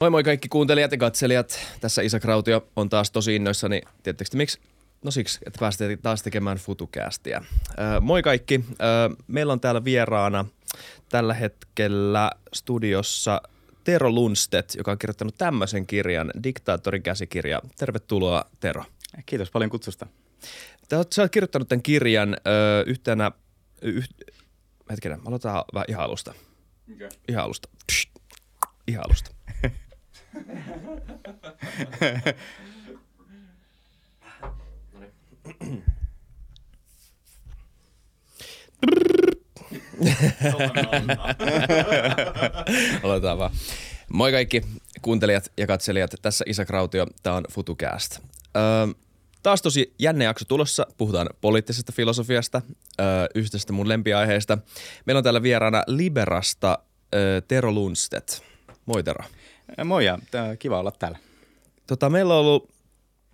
Moi moi kaikki kuuntelijat ja katselijat. Tässä Isak Rautio on taas tosi innoissani. Tiedättekö miksi? No siksi, että pääsette taas tekemään FutuCastia. Öö, moi kaikki. Öö, meillä on täällä vieraana tällä hetkellä studiossa Tero Lundstedt, joka on kirjoittanut tämmöisen kirjan, Diktaattorin käsikirja. Tervetuloa Tero. Kiitos paljon kutsusta. Sä oot kirjoittanut tämän kirjan öö, yhtenä, yh, hetkenä, aloitetaan vähän ihan alusta. Okay. Ihan alusta. Psst. Ihan alusta. Aloitetaan vaan. Moi kaikki kuuntelijat ja katselijat. Tässä Isak Rautio. Tämä on FutuCast. Öö, taas tosi jänne jakso tulossa. Puhutaan poliittisesta filosofiasta, öö, yhdestä mun lempiaiheesta. Meillä on täällä vieraana Liberasta öö, Tero Lundstedt. Moi Tero. Moi ja kiva olla täällä. Tota, meillä on ollut,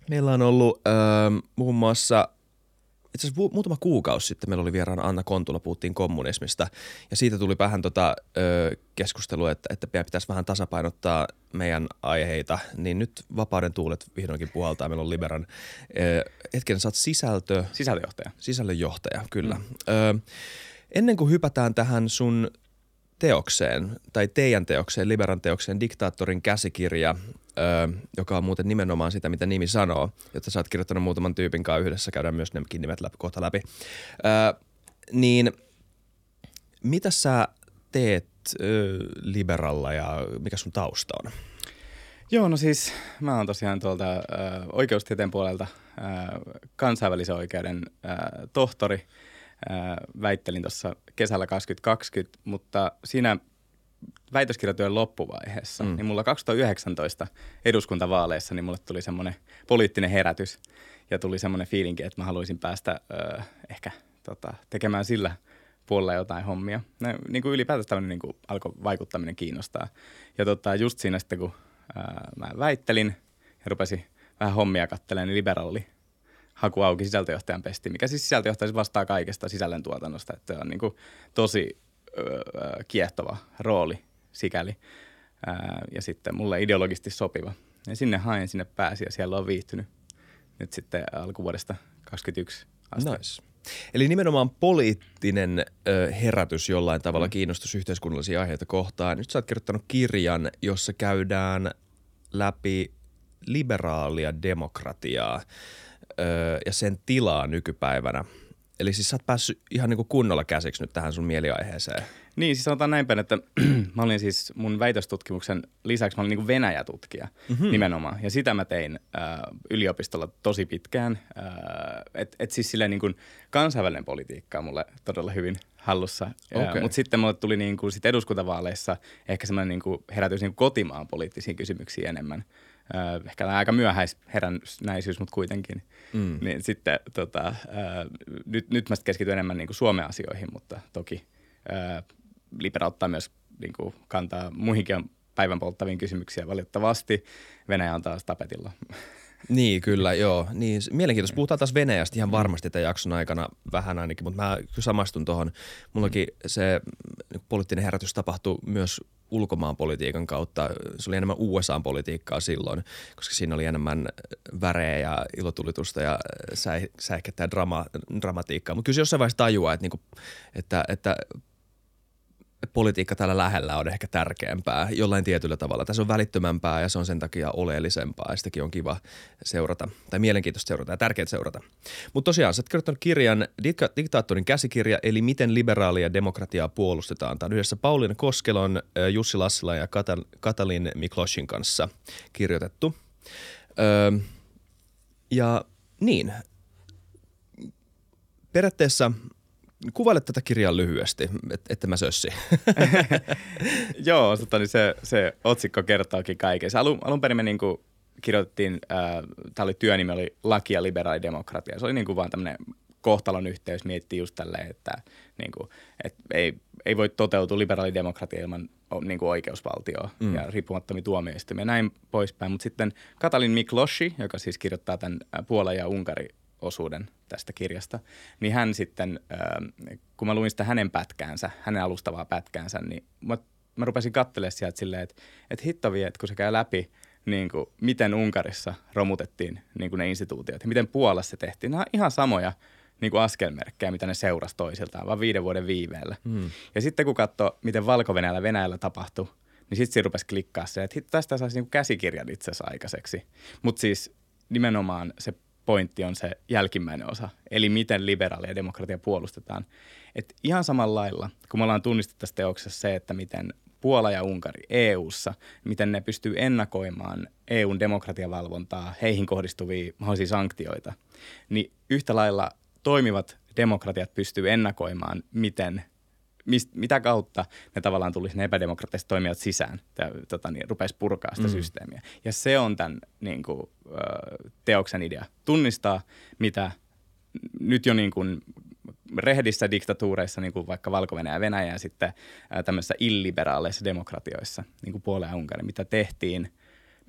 meillä on ollut öö, muun muassa itse asiassa muutama kuukausi sitten meillä oli vieraana Anna Kontula, puhuttiin kommunismista ja siitä tuli vähän tota, ö, keskustelua, että, että pitäisi vähän tasapainottaa meidän aiheita, niin nyt vapauden tuulet vihdoinkin puhaltaa. Meillä on Liberan, ö, hetken sä oot sisältö... Sisällönjohtaja. Sisällönjohtaja, kyllä. Mm. Ö, ennen kuin hypätään tähän sun teokseen, tai teidän teokseen, Liberan teokseen, Diktaattorin käsikirja, öö, joka on muuten nimenomaan sitä, mitä nimi sanoo, jotta sä oot kirjoittanut muutaman tyypin kanssa yhdessä, käydään myös nekin nimet läpi, kohta läpi. Öö, niin mitä sä teet öö, Liberalla ja mikä sun tausta on? Joo, no siis mä oon tosiaan tuolta ö, oikeustieteen puolelta ö, kansainvälisen oikeuden ö, tohtori – väittelin tuossa kesällä 2020, mutta siinä väitöskirjatyön loppuvaiheessa, mm. niin mulla 2019 eduskuntavaaleissa, niin mulle tuli semmoinen poliittinen herätys ja tuli semmoinen fiilinki, että mä haluaisin päästä ö, ehkä tota, tekemään sillä puolella jotain hommia. Ne, niin kuin ylipäätään tämmöinen niin kuin alkoi vaikuttaminen kiinnostaa. Ja tota, just siinä sitten, kun ö, mä väittelin ja rupesin vähän hommia katselemaan, niin liberaali haku auki sisältöjohtajan pesti, mikä siis sisältöjohtaja vastaa kaikesta sisällöntuotannosta, että se on niin kuin tosi öö, kiehtova rooli sikäli ää, ja sitten mulle ideologisesti sopiva. Ja sinne hain, sinne pääsi ja siellä on viihtynyt nyt sitten alkuvuodesta 2021 asti. Nice. Eli nimenomaan poliittinen ö, herätys jollain tavalla mm. kiinnostus yhteiskunnallisia aiheita kohtaan. Nyt sä oot kirjoittanut kirjan, jossa käydään läpi liberaalia demokratiaa öö, ja sen tilaa nykypäivänä. Eli siis sä oot päässyt ihan niin kuin kunnolla käsiksi nyt tähän sun mieliaiheeseen. Niin, siis sanotaan näin päin, että mä olin siis mun väitöstutkimuksen lisäksi mä olin niin kuin Venäjä-tutkija mm-hmm. nimenomaan. Ja sitä mä tein äh, yliopistolla tosi pitkään. Äh, et, et siis silleen niin kuin kansainvälinen politiikka on mulle todella hyvin hallussa. Okay. Mutta sitten mulle tuli niin kuin sit eduskuntavaaleissa ehkä semmoinen niin kuin herätys niin kuin kotimaan poliittisiin kysymyksiin enemmän – äh, ehkä aika myöhäis herännäisyys, mutta kuitenkin. Mm. Niin sitten tota, äh, nyt, nyt mä keskityn enemmän niin kuin Suomen asioihin, mutta toki äh, Libera ottaa myös niin kuin, kantaa muihinkin päivän polttaviin kysymyksiä valitettavasti. Venäjä on taas tapetilla. Niin, kyllä, joo. Niin, mielenkiintoista. Puhutaan taas Venäjästä ihan varmasti tämän jakson aikana vähän ainakin, mutta mä kyllä samastun tuohon. Mullakin se poliittinen herätys tapahtui myös ulkomaan politiikan kautta. Se oli enemmän USA-politiikkaa silloin, koska siinä oli enemmän värejä ja ilotulitusta ja säikettä ja drama, dramatiikkaa. Mutta kyllä se jossain vaiheessa tajuaa, että, niinku, että, että politiikka täällä lähellä on ehkä tärkeämpää jollain tietyllä tavalla. Tässä on välittömämpää ja se on sen takia oleellisempaa ja sitäkin on kiva seurata tai mielenkiintoista seurata ja tärkeää seurata. Mutta tosiaan sä oot kirjoittanut kirjan Dika- Diktaattorin käsikirja eli miten liberaalia demokratiaa puolustetaan. Tämä on yhdessä Pauliina Koskelon, Jussi Lassila ja Katal- Katalin Mikloshin kanssa kirjoitettu. Öö, ja niin, periaatteessa – Kuvaile tätä kirjaa lyhyesti, et, että mä sössi. Joo, tota, niin se, se otsikko kertookin kaiken. Se alun, alun perin me niin kuin kirjoitettiin, äh, tämä oli työnimi, oli laki ja liberaali demokratia. Se oli niin vaan tämmöinen kohtalon yhteys, miettii just tälleen, että niin kuin, et ei, ei voi toteutua liberaalidemokratia ilman niin kuin oikeusvaltioa mm. ja riippumattomia tuomioistuimia ja näin poispäin. Mutta sitten Katalin Mikloshi, joka siis kirjoittaa tämän Puola ja Unkari osuuden tästä kirjasta, niin hän sitten, ähm, kun mä luin sitä hänen pätkäänsä, hänen alustavaa pätkäänsä, niin mä mä rupesin katselemaan sieltä silleen, että, että hittovi, että kun se käy läpi, niin kuin, miten Unkarissa romutettiin niin kuin ne instituutiot ja miten Puolassa se tehtiin. Nämä on ihan samoja niin kuin askelmerkkejä, mitä ne seurasi toisiltaan, vaan viiden vuoden viiveellä. Mm. Ja sitten kun katsoo, miten valko venäjällä Venäjällä tapahtui, niin sitten siinä rupesi klikkaa se, että tästä saisi niin käsikirjan itse asiassa aikaiseksi. Mutta siis nimenomaan se pointti on se jälkimmäinen osa, eli miten liberaalia demokratia puolustetaan. Et ihan samalla lailla, kun me ollaan tunnistettu tässä teoksessa se, että miten Puola ja Unkari EU:ssa, miten ne pystyy ennakoimaan EUn demokratiavalvontaa, heihin kohdistuvia mahdollisia sanktioita, niin yhtä lailla toimivat demokratiat pystyy ennakoimaan, miten mist, mitä kautta ne tavallaan tulisi ne epädemokraattiset toimijat sisään, ja, tota, niin, rupesi purkaa sitä mm. systeemiä. Ja se on tämän niin kuin, teoksen idea. Tunnistaa, mitä nyt jo niin kuin, rehdissä diktatuureissa, niin kuin vaikka valko ja Venäjä, ja sitten tämmöisissä illiberaaleissa demokratioissa, niin kuin Puola ja Unkari, mitä tehtiin,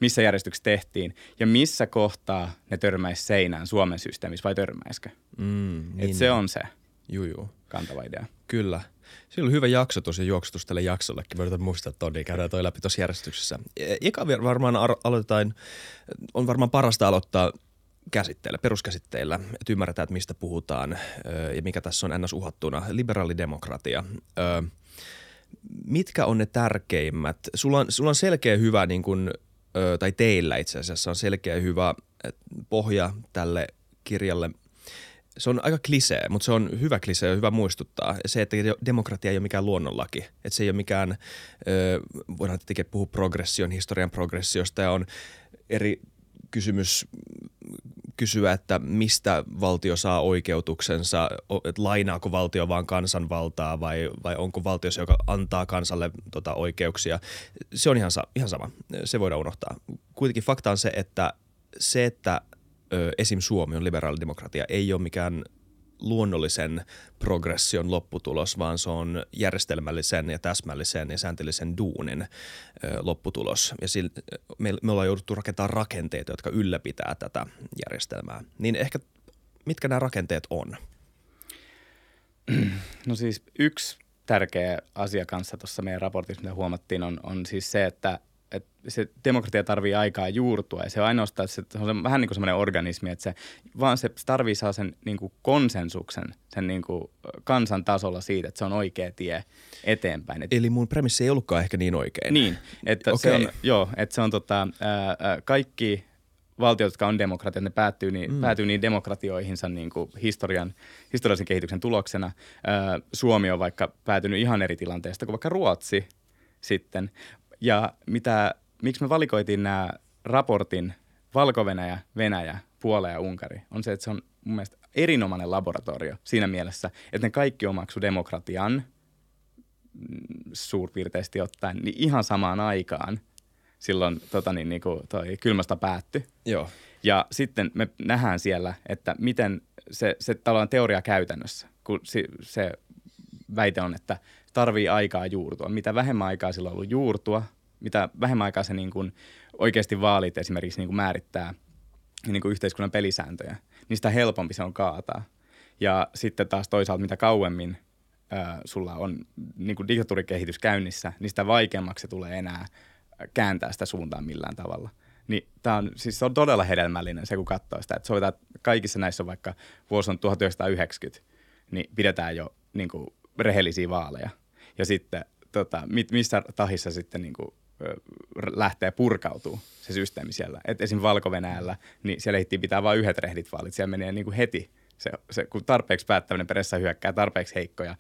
missä järjestyksessä tehtiin, ja missä kohtaa ne törmäisi seinään Suomen systeemissä, vai törmäisikö? Mm, niin, Et se on se juu, juu. Kantava idea. Kyllä. Siinä oli hyvä jaksotus ja juoksutus tälle jaksollekin. Mä yritän muistaa ton, niin käydään toi läpi tuossa järjestyksessä. Eka varmaan aloitetaan, on varmaan parasta aloittaa käsitteillä, peruskäsitteillä, että ymmärretään, että mistä puhutaan ja mikä tässä on ns. uhattuna. Liberaalidemokratia. Mitkä on ne tärkeimmät? Sulla on, sulla on selkeä hyvä, niin kun, tai teillä itse asiassa on selkeä hyvä pohja tälle kirjalle – se on aika klisee, mutta se on hyvä klisee ja hyvä muistuttaa. Se, että demokratia ei ole mikään luonnonlaki. Että se ei ole mikään, voidaan tietenkin puhua progression, historian progressiosta ja on eri kysymys kysyä, että mistä valtio saa oikeutuksensa, että lainaako valtio vaan kansanvaltaa vai, vai onko valtio se, joka antaa kansalle tota, oikeuksia. Se on ihan, ihan sama, se voidaan unohtaa. Kuitenkin fakta on se, että se, että ö, esim. Suomi on liberaalidemokratia, ei ole mikään luonnollisen progression lopputulos, vaan se on järjestelmällisen ja täsmällisen ja sääntöllisen duunin ö, lopputulos. Ja sillä, me, me ollaan jouduttu rakentamaan rakenteita, jotka ylläpitää tätä järjestelmää. Niin ehkä mitkä nämä rakenteet on? No siis yksi tärkeä asia kanssa tuossa meidän raportissa, mitä huomattiin, on, on siis se, että että se demokratia tarvii aikaa juurtua ja se on ainoastaan, että se on vähän niin kuin semmoinen organismi, että se vaan se tarvii saa sen niin kuin konsensuksen sen niin kuin kansan tasolla siitä, että se on oikea tie eteenpäin. Et, Eli mun premissi ei ollutkaan ehkä niin oikein. Niin, että okay. se on, joo, että se on tota, ää, kaikki valtiot, jotka on demokratiat, ne päättyy, niin, mm. päätyy niin demokratioihinsa niin kuin historian, historiallisen kehityksen tuloksena. Ää, Suomi on vaikka päätynyt ihan eri tilanteesta kuin vaikka Ruotsi sitten. Ja mitä, miksi me valikoitiin nämä raportin Valko-Venäjä, Venäjä, Puola ja Unkari, on se, että se on mun mielestä erinomainen laboratorio siinä mielessä, että ne kaikki omaksu demokratian mm, suurpiirteisesti ottaen, niin ihan samaan aikaan silloin tota niin, niin kuin toi kylmästä päätty. Joo. Ja sitten me nähdään siellä, että miten se, se tavallaan teoria käytännössä, kun se, se väite on, että tarvii aikaa juurtua. Mitä vähemmän aikaa sillä on ollut juurtua, mitä vähemmän aikaa se niin kuin oikeasti vaalit esimerkiksi niin kuin määrittää niin kuin yhteiskunnan pelisääntöjä, niin sitä helpompi se on kaataa. Ja sitten taas toisaalta mitä kauemmin ää, sulla on niin kuin diktatuurikehitys käynnissä, niin sitä vaikeammaksi se tulee enää kääntää sitä suuntaan millään tavalla. Niin tämä on, siis se on todella hedelmällinen se, kun katsoo sitä, että sovitaan, että kaikissa näissä on vaikka vuosi on 1990, niin pidetään jo niin kuin rehellisiä vaaleja. Ja sitten tota, missä tahissa sitten niin kuin, lähtee purkautuu se systeemi siellä. Et esim. valko niin siellä ehtii pitää vain yhdet rehdit vaalit. Siellä menee niin kuin heti, se, se, kun tarpeeksi päättävinen perässä hyökkää, tarpeeksi heikkoja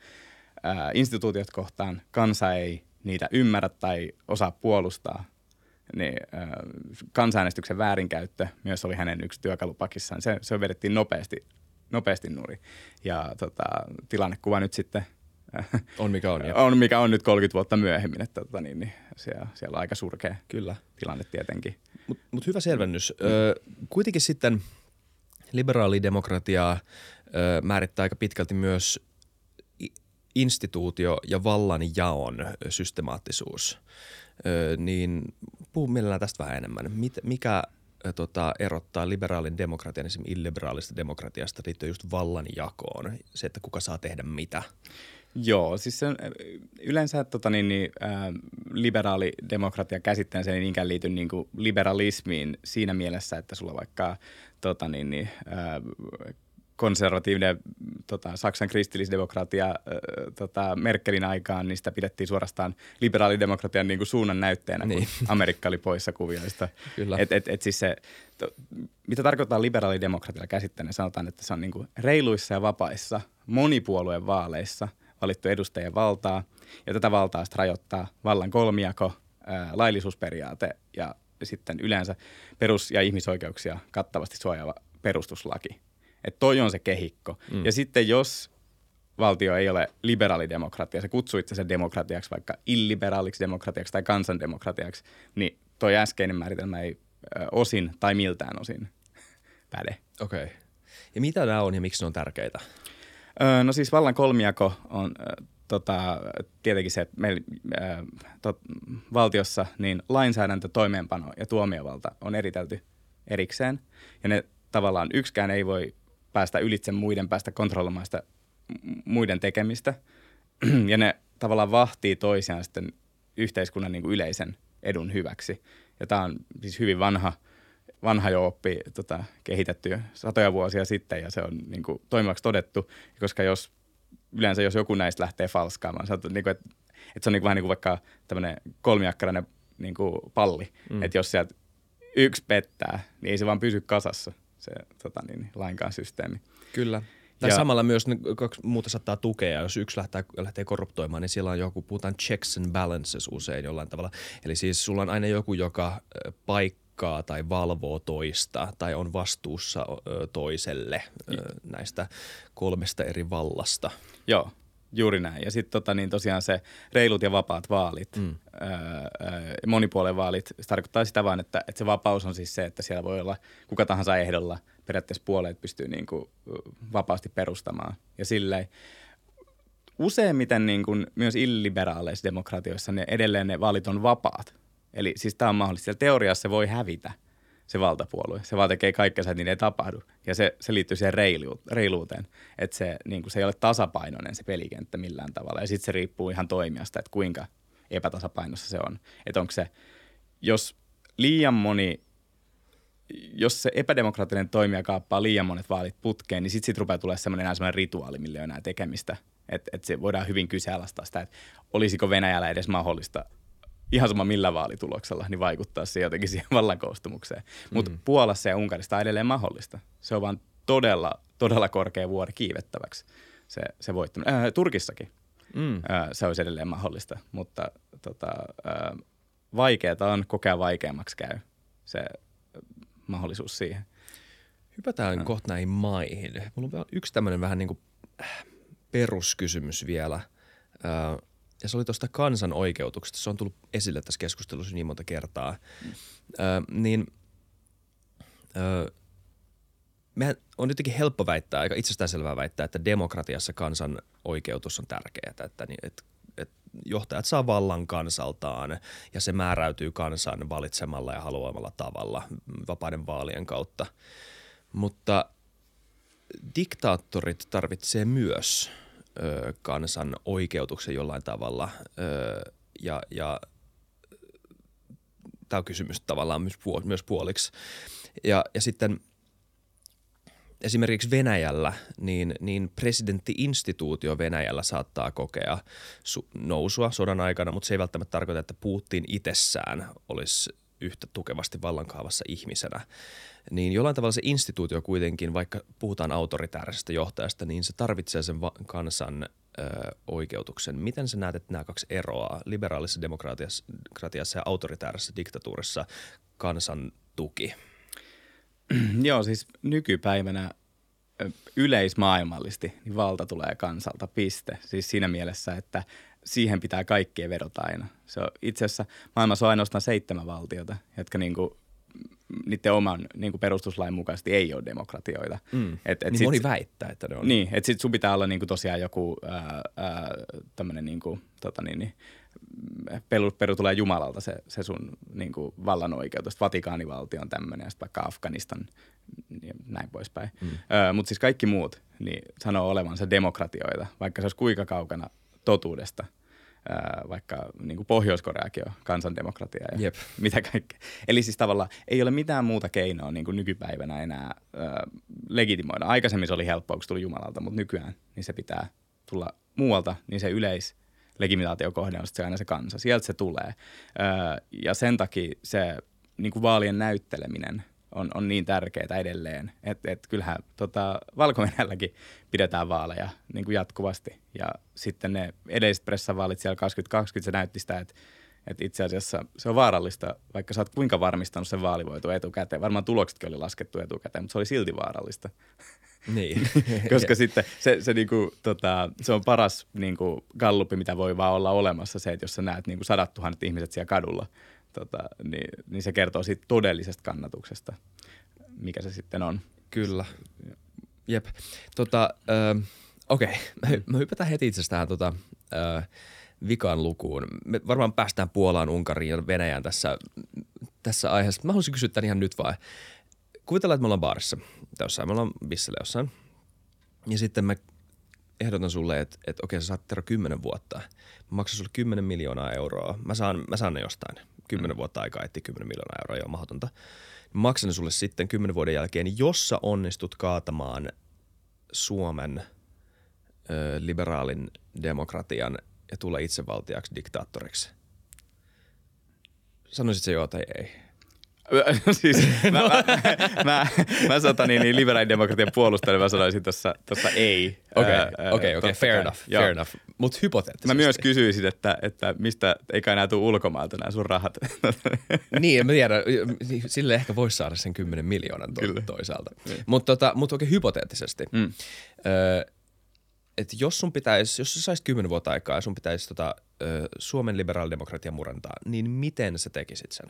ää, instituutiot kohtaan, kansa ei niitä ymmärrä tai osaa puolustaa, niin ää, kansanäänestyksen väärinkäyttö myös oli hänen yksi työkalupakissaan. Se, se vedettiin nopeasti, nopeasti nuri. Ja tota, tilannekuva nyt sitten – on mikä on. on mikä on nyt 30 vuotta myöhemmin, että tota, niin, niin siellä, siellä on aika surkea Kyllä. tilanne tietenkin. Mutta mut hyvä selvennys. Ö, kuitenkin sitten liberaalidemokratiaa ö, määrittää aika pitkälti myös instituutio- ja vallan jaon systemaattisuus. Ö, niin puhun mielellään tästä vähän enemmän. Mit, mikä tota, erottaa liberaalin demokratian esimerkiksi illiberaalista demokratiasta liittyen just vallan jakoon? Se, että kuka saa tehdä mitä – Joo, siis se on, yleensä tota, niin, niin, äh, liberaali demokratia käsitteensä ei niinkään liity niin kuin liberalismiin siinä mielessä, että sulla vaikka tota, niin, niin, äh, konservatiivinen tota, Saksan kristillisdemokratia äh, tota, Merkelin aikaan, niin sitä pidettiin suorastaan liberaalidemokratian niin kuin suunnan näytteenä, niin. kun Amerikka oli poissa kuvioista. Kyllä. Et, et, et siis se, to, mitä tarkoittaa liberaalidemokratialla käsitteenä? Sanotaan, että se on niin kuin reiluissa ja vapaissa monipuolueen vaaleissa valittu edustajien valtaa, ja tätä valtaa sitten rajoittaa vallan kolmiako, ää, laillisuusperiaate ja sitten yleensä perus- ja ihmisoikeuksia kattavasti suojaava perustuslaki. Että toi on se kehikko. Mm. Ja sitten jos valtio ei ole liberaalidemokratia, se kutsuu itse demokratiaksi, vaikka illiberaaliksi demokratiaksi tai kansandemokratiaksi, niin toi äskeinen määritelmä ei ö, osin tai miltään osin päde. Okei. Okay. Ja mitä nämä on ja miksi ne on tärkeitä? No siis vallan kolmiako on tota, tietenkin se, että meillä tot, valtiossa niin lainsäädäntö, toimeenpano ja tuomiovalta on eritelty erikseen. Ja ne tavallaan yksikään ei voi päästä ylitse muiden, päästä kontrolloimaan sitä muiden tekemistä. ja ne tavallaan vahtii toisiaan sitten yhteiskunnan niin kuin yleisen edun hyväksi. Ja tämä on siis hyvin vanha, vanha jo oppi tota, kehitetty satoja vuosia sitten ja se on niin kuin, toimivaksi todettu, koska jos yleensä jos joku näistä lähtee falskaamaan, se on, niin kuin, että, että se on niin kuin, vähän niin kuin vaikka tämmöinen kolmiakkarainen niin kuin palli, mm. että jos sieltä yksi pettää, niin ei se vaan pysy kasassa se tota niin, lainkaan systeemi. Kyllä. Tai ja, samalla myös ne kaksi muuta saattaa tukea. Jos yksi lähtee, lähtee korruptoimaan, niin siellä on joku, puhutaan checks and balances usein jollain tavalla. Eli siis sulla on aina joku, joka paikkaa tai valvoo toista tai on vastuussa toiselle näistä kolmesta eri vallasta. Joo, Juuri näin. Ja sitten tota, niin tosiaan se reilut ja vapaat vaalit, mm. öö, monipuolen vaalit, se tarkoittaa sitä vaan, että, että se vapaus on siis se, että siellä voi olla kuka tahansa ehdolla, periaatteessa puoleet pystyy niin kuin, vapaasti perustamaan. Ja silleen, useimmiten niin kuin, myös illiberaaleissa demokratioissa ne edelleen ne vaalit on vapaat. Eli siis tämä on mahdollista. Siellä teoriassa se voi hävitä – se valtapuolue. Se vaan tekee kaikkensa, että niin ei tapahdu. Ja se, se liittyy siihen reilu, reiluuteen, että se, niin kuin se ei ole tasapainoinen se pelikenttä millään tavalla. Ja sitten se riippuu ihan toimijasta, että kuinka epätasapainossa se on. Että onko se, jos liian moni, jos se epädemokraattinen toimija kaappaa liian monet vaalit putkeen, niin sitten sit rupeaa tulemaan semmoinen enää semmoinen rituaali, millä ei ole enää tekemistä. Että et se voidaan hyvin kyseenalaistaa sitä, että olisiko Venäjällä edes mahdollista ihan sama millä vaalituloksella, niin vaikuttaa se jotenkin siihen vallankoostumukseen. Mutta mm. Puolassa ja Unkarista on edelleen mahdollista. Se on vaan todella, todella korkea vuori kiivettäväksi se, se voittaminen. Äh, Turkissakin mm. äh, se olisi edelleen mahdollista, mutta tota, äh, vaikeaa on kokea vaikeammaksi käy se äh, mahdollisuus siihen. Hypätään äh. kohta näihin maihin. Mulla on yksi tämmöinen vähän niin kuin äh, peruskysymys vielä. Äh, ja se oli tuosta kansan oikeutuksesta. Se on tullut esille tässä keskustelussa niin monta kertaa. Mm. Ö, niin ö, mehän on jotenkin helppo väittää, aika itsestäänselvää väittää, että demokratiassa kansan oikeutus on tärkeää, että, niin, että, että johtajat saa vallan kansaltaan ja se määräytyy kansan valitsemalla ja haluamalla tavalla vapaiden vaalien kautta. Mutta diktaattorit tarvitsee myös – ö, kansan oikeutuksen jollain tavalla ö, ja, ja tämä on kysymys tavallaan myös, puol- myös puoliksi. Ja, ja sitten esimerkiksi Venäjällä, niin, niin presidenttiinstituutio Venäjällä saattaa kokea su- nousua sodan aikana, mutta se ei välttämättä tarkoita, että Putin itsessään olisi yhtä tukevasti vallankaavassa ihmisenä niin jollain tavalla se instituutio kuitenkin, vaikka puhutaan autoritäärisestä johtajasta, niin se tarvitsee sen va- kansan ö, oikeutuksen. Miten sä näet, että nämä kaksi eroa liberaalisessa demokratiassa ja autoritäärisessä diktatuurissa kansan tuki? Joo, siis nykypäivänä yleismaailmallisesti niin valta tulee kansalta, piste. Siis siinä mielessä, että siihen pitää kaikkien vedota aina. Se on, itse asiassa maailmassa on ainoastaan seitsemän valtiota, jotka niin kuin niiden oman niin kuin perustuslain mukaisesti ei ole demokratioita. Mm. Et, et niin sit, moni väittää, että ne on. Niin, että sitten sun pitää olla niin kuin tosiaan joku tämmöinen niin kuin, tota niin, niin, peru, peru tulee Jumalalta se, se sun niin kuin vallan oikeutus. Vatikaanivaltio on tämmöinen ja sitten vaikka Afganistan ja näin poispäin. Mm. Mutta siis kaikki muut, niin sanoo olevansa demokratioita, vaikka se olisi kuinka kaukana totuudesta – vaikka niin Pohjois-Koreakin on kansandemokratia ja Jep. mitä kaikkea. Eli siis tavallaan ei ole mitään muuta keinoa niin kuin nykypäivänä enää äh, legitimoida. Aikaisemmin se oli helppoa, kun se tuli Jumalalta, mutta nykyään niin se pitää tulla muualta, niin se yleis legitimaatiokohde on se aina se kansa. Sieltä se tulee. Ja sen takia se niin kuin vaalien näytteleminen – on, on niin tärkeää edelleen. Että et kyllähän tota, valko pidetään vaaleja niin kuin jatkuvasti. Ja sitten ne edelliset pressavaalit siellä 2020, se näytti sitä, että et itse asiassa se on vaarallista, vaikka sä oot kuinka varmistanut sen vaalivoitu etukäteen. Varmaan tuloksetkin oli laskettu etukäteen, mutta se oli silti vaarallista. Niin. Koska sitten se, se, niinku, tota, se on paras niinku, gallupi, mitä voi vaan olla olemassa, se, että jos sä näet niinku, sadat tuhannet ihmiset siellä kadulla – tota, niin, niin se kertoo siitä todellisesta kannatuksesta, mikä se sitten on. Kyllä. Jep. Tota, äh, Okei, okay. me hypätään heti itse tähän tota, äh, vikan lukuun. Me varmaan päästään Puolaan, Unkariin ja Venäjään tässä, tässä aiheessa. Mä haluaisin kysyä tämän ihan nyt vaan. Kuvitellaan, että me ollaan baarissa jossain, me ollaan bisselle jossain. Ja sitten mä ehdotan sulle, että, että okei, sä saat Tero 10 vuotta. Mä maksan sulle 10 miljoonaa euroa. Mä saan, mä saan ne jostain kymmenen mm. vuotta aikaa etsiä 10 miljoonaa euroa, jo mahdotonta. Maksan sulle sitten kymmenen vuoden jälkeen, jos sä onnistut kaatamaan Suomen ö, liberaalin demokratian ja tulee itsevaltiaksi diktaattoriksi. Sanoisit se joo tai ei? siis mä, mä, mä, mä, mä sota niin, niin liberaalidemokratian puolustajan, mä sanoisin tuossa ei. Okei, okei, okei, fair enough, fair enough. Mutta hypoteettisesti. Mä myös kysyisin, että, että mistä, eikä enää tule ulkomailta nämä sun rahat. niin, mä tiedän, sille ehkä voisi saada sen 10 miljoonan to- Kyllä. toisaalta. Niin. Mutta tota, mut oikein hypoteettisesti. Mm. Öö, että jos sun pitäisi, jos sä saisit 10 vuotta aikaa ja sun pitäisi tota, ö, Suomen liberaalidemokratia murentaa, niin miten sä tekisit sen?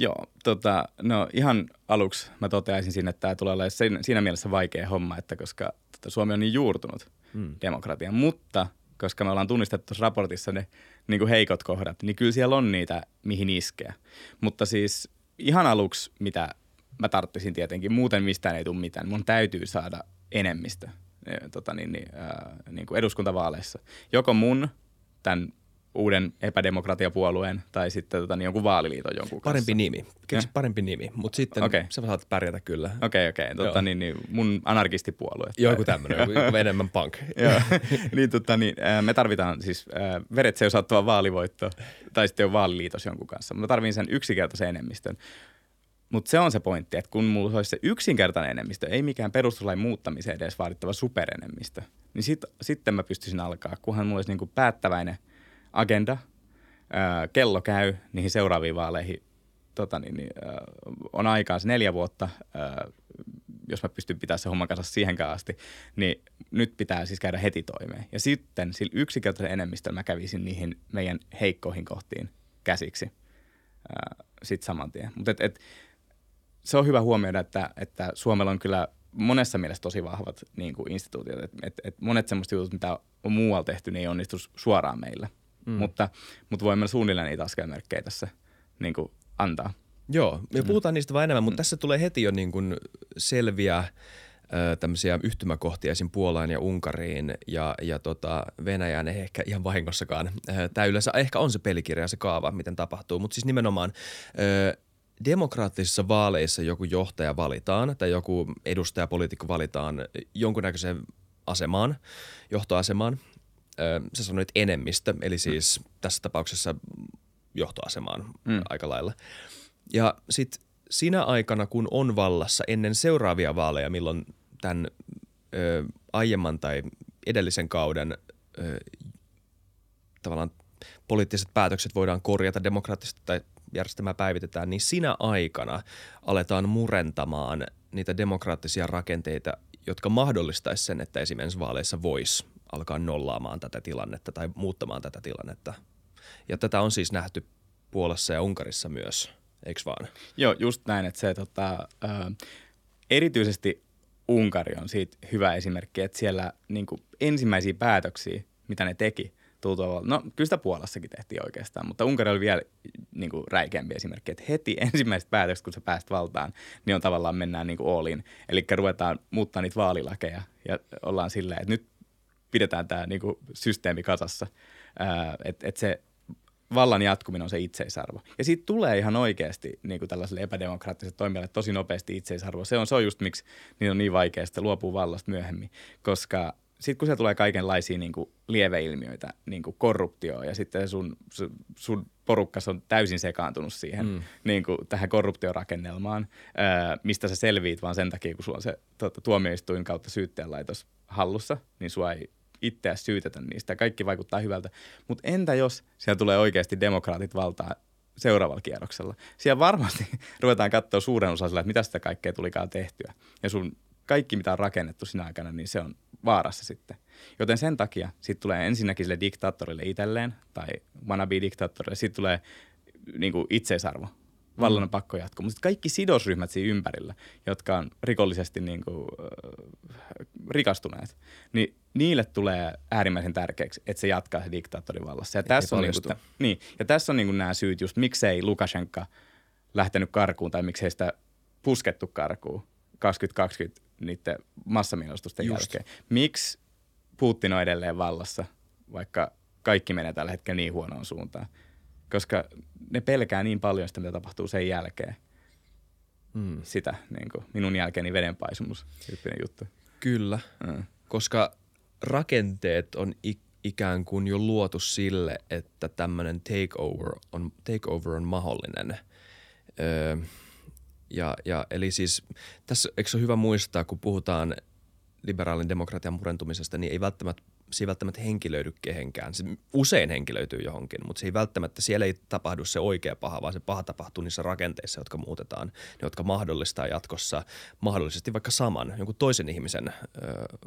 Joo, tota, no ihan aluksi mä toteaisin siinä, että tämä tulee olemaan siinä, siinä mielessä vaikea homma, että koska tota, Suomi on niin juurtunut mm. demokratian, mutta koska me ollaan tunnistettu tuossa raportissa ne niin kuin heikot kohdat, niin kyllä siellä on niitä, mihin iskeä. Mutta siis ihan aluksi, mitä mä tarttisin tietenkin, muuten mistään ei tule mitään. Mun täytyy saada enemmistö tota niin, niin, ää, niin kuin eduskuntavaaleissa. Joko mun, tämän uuden epädemokratiapuolueen tai sitten tota, niin jonkun vaaliliiton jonkun Parempi kanssa. nimi. Keksi parempi nimi, mutta sitten okay. sä saat pärjätä kyllä. Okei, okay, okei. Okay. Tota, niin, niin, mun anarkistipuolue. Joku tämmöinen, enemmän punk. Joo. niin, tota, niin, me tarvitaan siis äh, veretse osattava vaalivoitto tai sitten jo vaaliliitos jonkun kanssa. Mä tarvin sen yksinkertaisen enemmistön. Mutta se on se pointti, että kun mulla olisi se yksinkertainen enemmistö, ei mikään perustuslain muuttamiseen edes vaadittava superenemmistö, niin sit, sitten mä pystyisin alkaa, kunhan mulla olisi niinku päättäväinen – agenda, kello käy niihin seuraaviin vaaleihin, tota niin, niin, on aikaa se neljä vuotta, jos mä pystyn pitämään se homman kanssa siihenkään asti, niin nyt pitää siis käydä heti toimeen. Ja sitten sillä yksinkertaisen enemmistöllä mä kävisin niihin meidän heikkoihin kohtiin käsiksi sitten saman tien. Mutta et, et, se on hyvä huomioida, että, että Suomella on kyllä monessa mielessä tosi vahvat niin kuin instituutiot. Et, et, et monet semmoista jutut, mitä on muualla tehty, niin ei onnistu suoraan meillä. Mm. Mutta, mutta voimme suunnilleen niitä askelmerkkejä tässä niin kuin antaa. Joo, me mm. puhutaan niistä vain enemmän, mutta mm. tässä tulee heti jo niin kuin selviä tämmöisiä yhtymäkohtia esim. Puolaan ja Unkariin ja, ja tota Venäjään ei ehkä ihan vahingossakaan. Tämä yleensä ehkä on se pelikirja ja se kaava, miten tapahtuu, mutta siis nimenomaan demokraattisissa vaaleissa joku johtaja valitaan tai joku edustajapoliitikko valitaan jonkunnäköiseen asemaan, johtoasemaan sä sanoit enemmistö, eli siis mm. tässä tapauksessa johtoasemaan mm. aika lailla. Ja sitten sinä aikana, kun on vallassa ennen seuraavia vaaleja, milloin tämän ö, aiemman tai edellisen kauden ö, tavallaan poliittiset päätökset voidaan korjata demokraattisesti tai järjestelmää päivitetään, niin sinä aikana aletaan murentamaan niitä demokraattisia rakenteita, jotka mahdollistaisi sen, että esimerkiksi vaaleissa voisi alkaa nollaamaan tätä tilannetta tai muuttamaan tätä tilannetta. Ja tätä on siis nähty Puolassa ja Unkarissa myös, eikö vaan? Joo, just näin, että se tota, ä, erityisesti Unkari on siitä hyvä esimerkki, että siellä niin kuin, ensimmäisiä päätöksiä, mitä ne teki, tultua. No kyllä sitä Puolassakin tehtiin oikeastaan, mutta Unkari oli vielä niin kuin räikeämpi esimerkki, että heti ensimmäiset päätökset, kun sä pääst valtaan, niin on tavallaan mennään niin kuin all in. Eli ruvetaan muuttaa niitä vaalilakeja ja ollaan silleen, että nyt pidetään tämä niin kuin systeemi kasassa. Että et se vallan jatkuminen on se itseisarvo. Ja siitä tulee ihan oikeasti niin kuin tällaiselle epädemokraattiselle toimijalle tosi nopeasti itseisarvo. Se on, se on just miksi niin on niin vaikea sitä luopua vallasta myöhemmin, koska sitten kun se tulee kaikenlaisia niin kuin lieveilmiöitä, niin kuin korruptioa ja sitten sun, sun porukkas on täysin sekaantunut siihen mm. niin kuin tähän korruptiorakennelmaan, mistä sä selviit vaan sen takia, kun sulla on se tuota, tuomioistuin kautta syyttäjänlaitos hallussa, niin sua ei itseä syytetä niistä. Kaikki vaikuttaa hyvältä. Mutta entä jos siellä tulee oikeasti demokraatit valtaa seuraavalla kierroksella? Siellä varmasti ruvetaan katsoa suuren osan sillä, että mitä sitä kaikkea tulikaan tehtyä. Ja sun kaikki, mitä on rakennettu sinä aikana, niin se on vaarassa sitten. Joten sen takia sitten tulee ensinnäkin sille diktaattorille itselleen tai wannabe-diktaattorille, sitten tulee niin kuin itseisarvo vallan on pakko jatkoa. Mutta kaikki sidosryhmät siinä ympärillä, jotka on rikollisesti niin kuin, äh, rikastuneet, niin niille tulee äärimmäisen tärkeäksi, että se jatkaa se diktaattorin vallassa. Ja tässä, on, niin kuin, niin, ja tässä on niin kuin nämä syyt just, miksei Lukashenka lähtenyt karkuun tai miksei sitä puskettu karkuun 2020 niiden massamienostusten jälkeen. Miksi Putin on edelleen vallassa, vaikka kaikki menee tällä hetkellä niin huonoon suuntaan? koska ne pelkää niin paljon sitä, mitä tapahtuu sen jälkeen. Mm. Sitä niin kuin, minun jälkeeni vedenpaisumus tyyppinen juttu. Kyllä, mm. koska rakenteet on ik- ikään kuin jo luotu sille, että tämmöinen takeover on, takeover on mahdollinen. Öö, ja, ja, eli siis tässä eikö ole hyvä muistaa, kun puhutaan liberaalin demokratian murentumisesta, niin ei välttämättä se ei välttämättä henkilöidy kehenkään. Se usein henkilöityy johonkin, mutta se ei välttämättä, siellä ei tapahdu se oikea paha, vaan se paha tapahtuu niissä rakenteissa, jotka muutetaan, ne, jotka mahdollistaa jatkossa mahdollisesti vaikka saman, jonkun toisen ihmisen ö,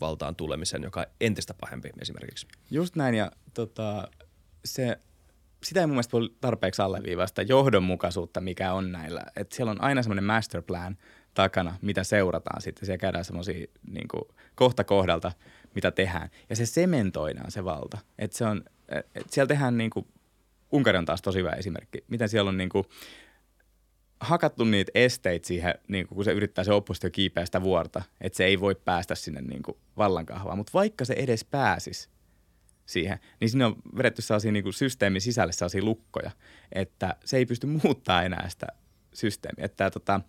valtaan tulemisen, joka on entistä pahempi esimerkiksi. Just näin ja tota, se, sitä ei mun mielestä voi tarpeeksi alleviivasta johdonmukaisuutta, mikä on näillä. Et siellä on aina semmoinen masterplan takana, mitä seurataan sitten. Siellä käydään semmoisia niin kohta kohdalta – mitä tehdään. Ja se sementoidaan se valta. Että se on, et siellä tehdään niin kuin, Unkari on taas tosi hyvä esimerkki, miten siellä on niin kuin, hakattu niitä esteitä siihen, niin kun se yrittää se oppositio kiipeä sitä vuorta, että se ei voi päästä sinne niin kuin, vallankahvaan. Mutta vaikka se edes pääsisi siihen, niin sinne on vedetty sellaisia niin kuin, systeemin sisälle sellaisia lukkoja, että se ei pysty muuttaa enää sitä systeemiä. Että tota,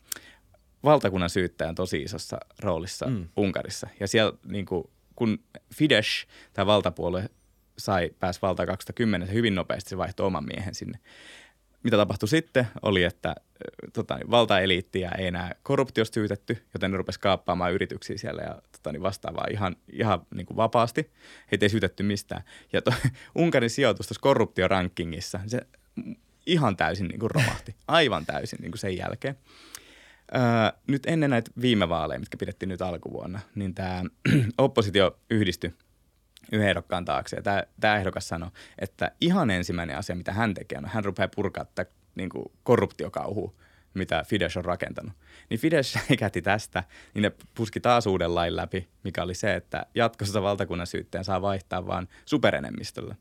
valtakunnan syyttäjä on tosi isossa roolissa mm. Unkarissa. Ja siellä niin kuin, kun Fidesz, tämä valtapuolue, sai, pääsi valtaan 2010, se hyvin nopeasti se vaihtoi oman miehen sinne. Mitä tapahtui sitten oli, että tota, valtaeliittiä ei enää korruptiosta syytetty, joten ne rupesi kaappaamaan yrityksiä siellä ja tota, niin vastaavaa ihan, ihan niin kuin vapaasti. Heitä ei syytetty mistään. Ja to, Unkarin sijoitus tuossa korruptiorankingissa, se ihan täysin niin kuin romahti. Aivan täysin niin kuin sen jälkeen. Öö, nyt ennen näitä viime vaaleja, mitkä pidettiin nyt alkuvuonna, niin tämä oppositio yhdistyi yhden ehdokkaan taakse. Ja tämä, ehdokas sanoi, että ihan ensimmäinen asia, mitä hän tekee, on, hän rupeaa purkaa tätä niin korruptiokauhua, mitä Fidesz on rakentanut. Niin Fidesz käti tästä, niin ne puski taas uuden lain läpi, mikä oli se, että jatkossa valtakunnan syytteen saa vaihtaa vain superenemmistöllä.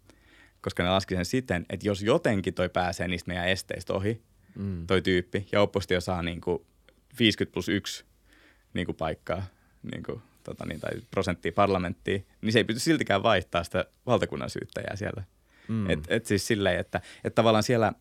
Koska ne laski sen siten, että jos jotenkin toi pääsee niistä meidän esteistä ohi, mm. toi tyyppi, ja oppositio saa niin kuin 50 plus 1 niin kuin paikkaa niin kuin, tota niin, tai prosenttia parlamenttiin, niin se ei pysty siltikään vaihtaa sitä valtakunnan syyttäjää siellä. Mm. Et, et siis silleen, että, että tavallaan siellä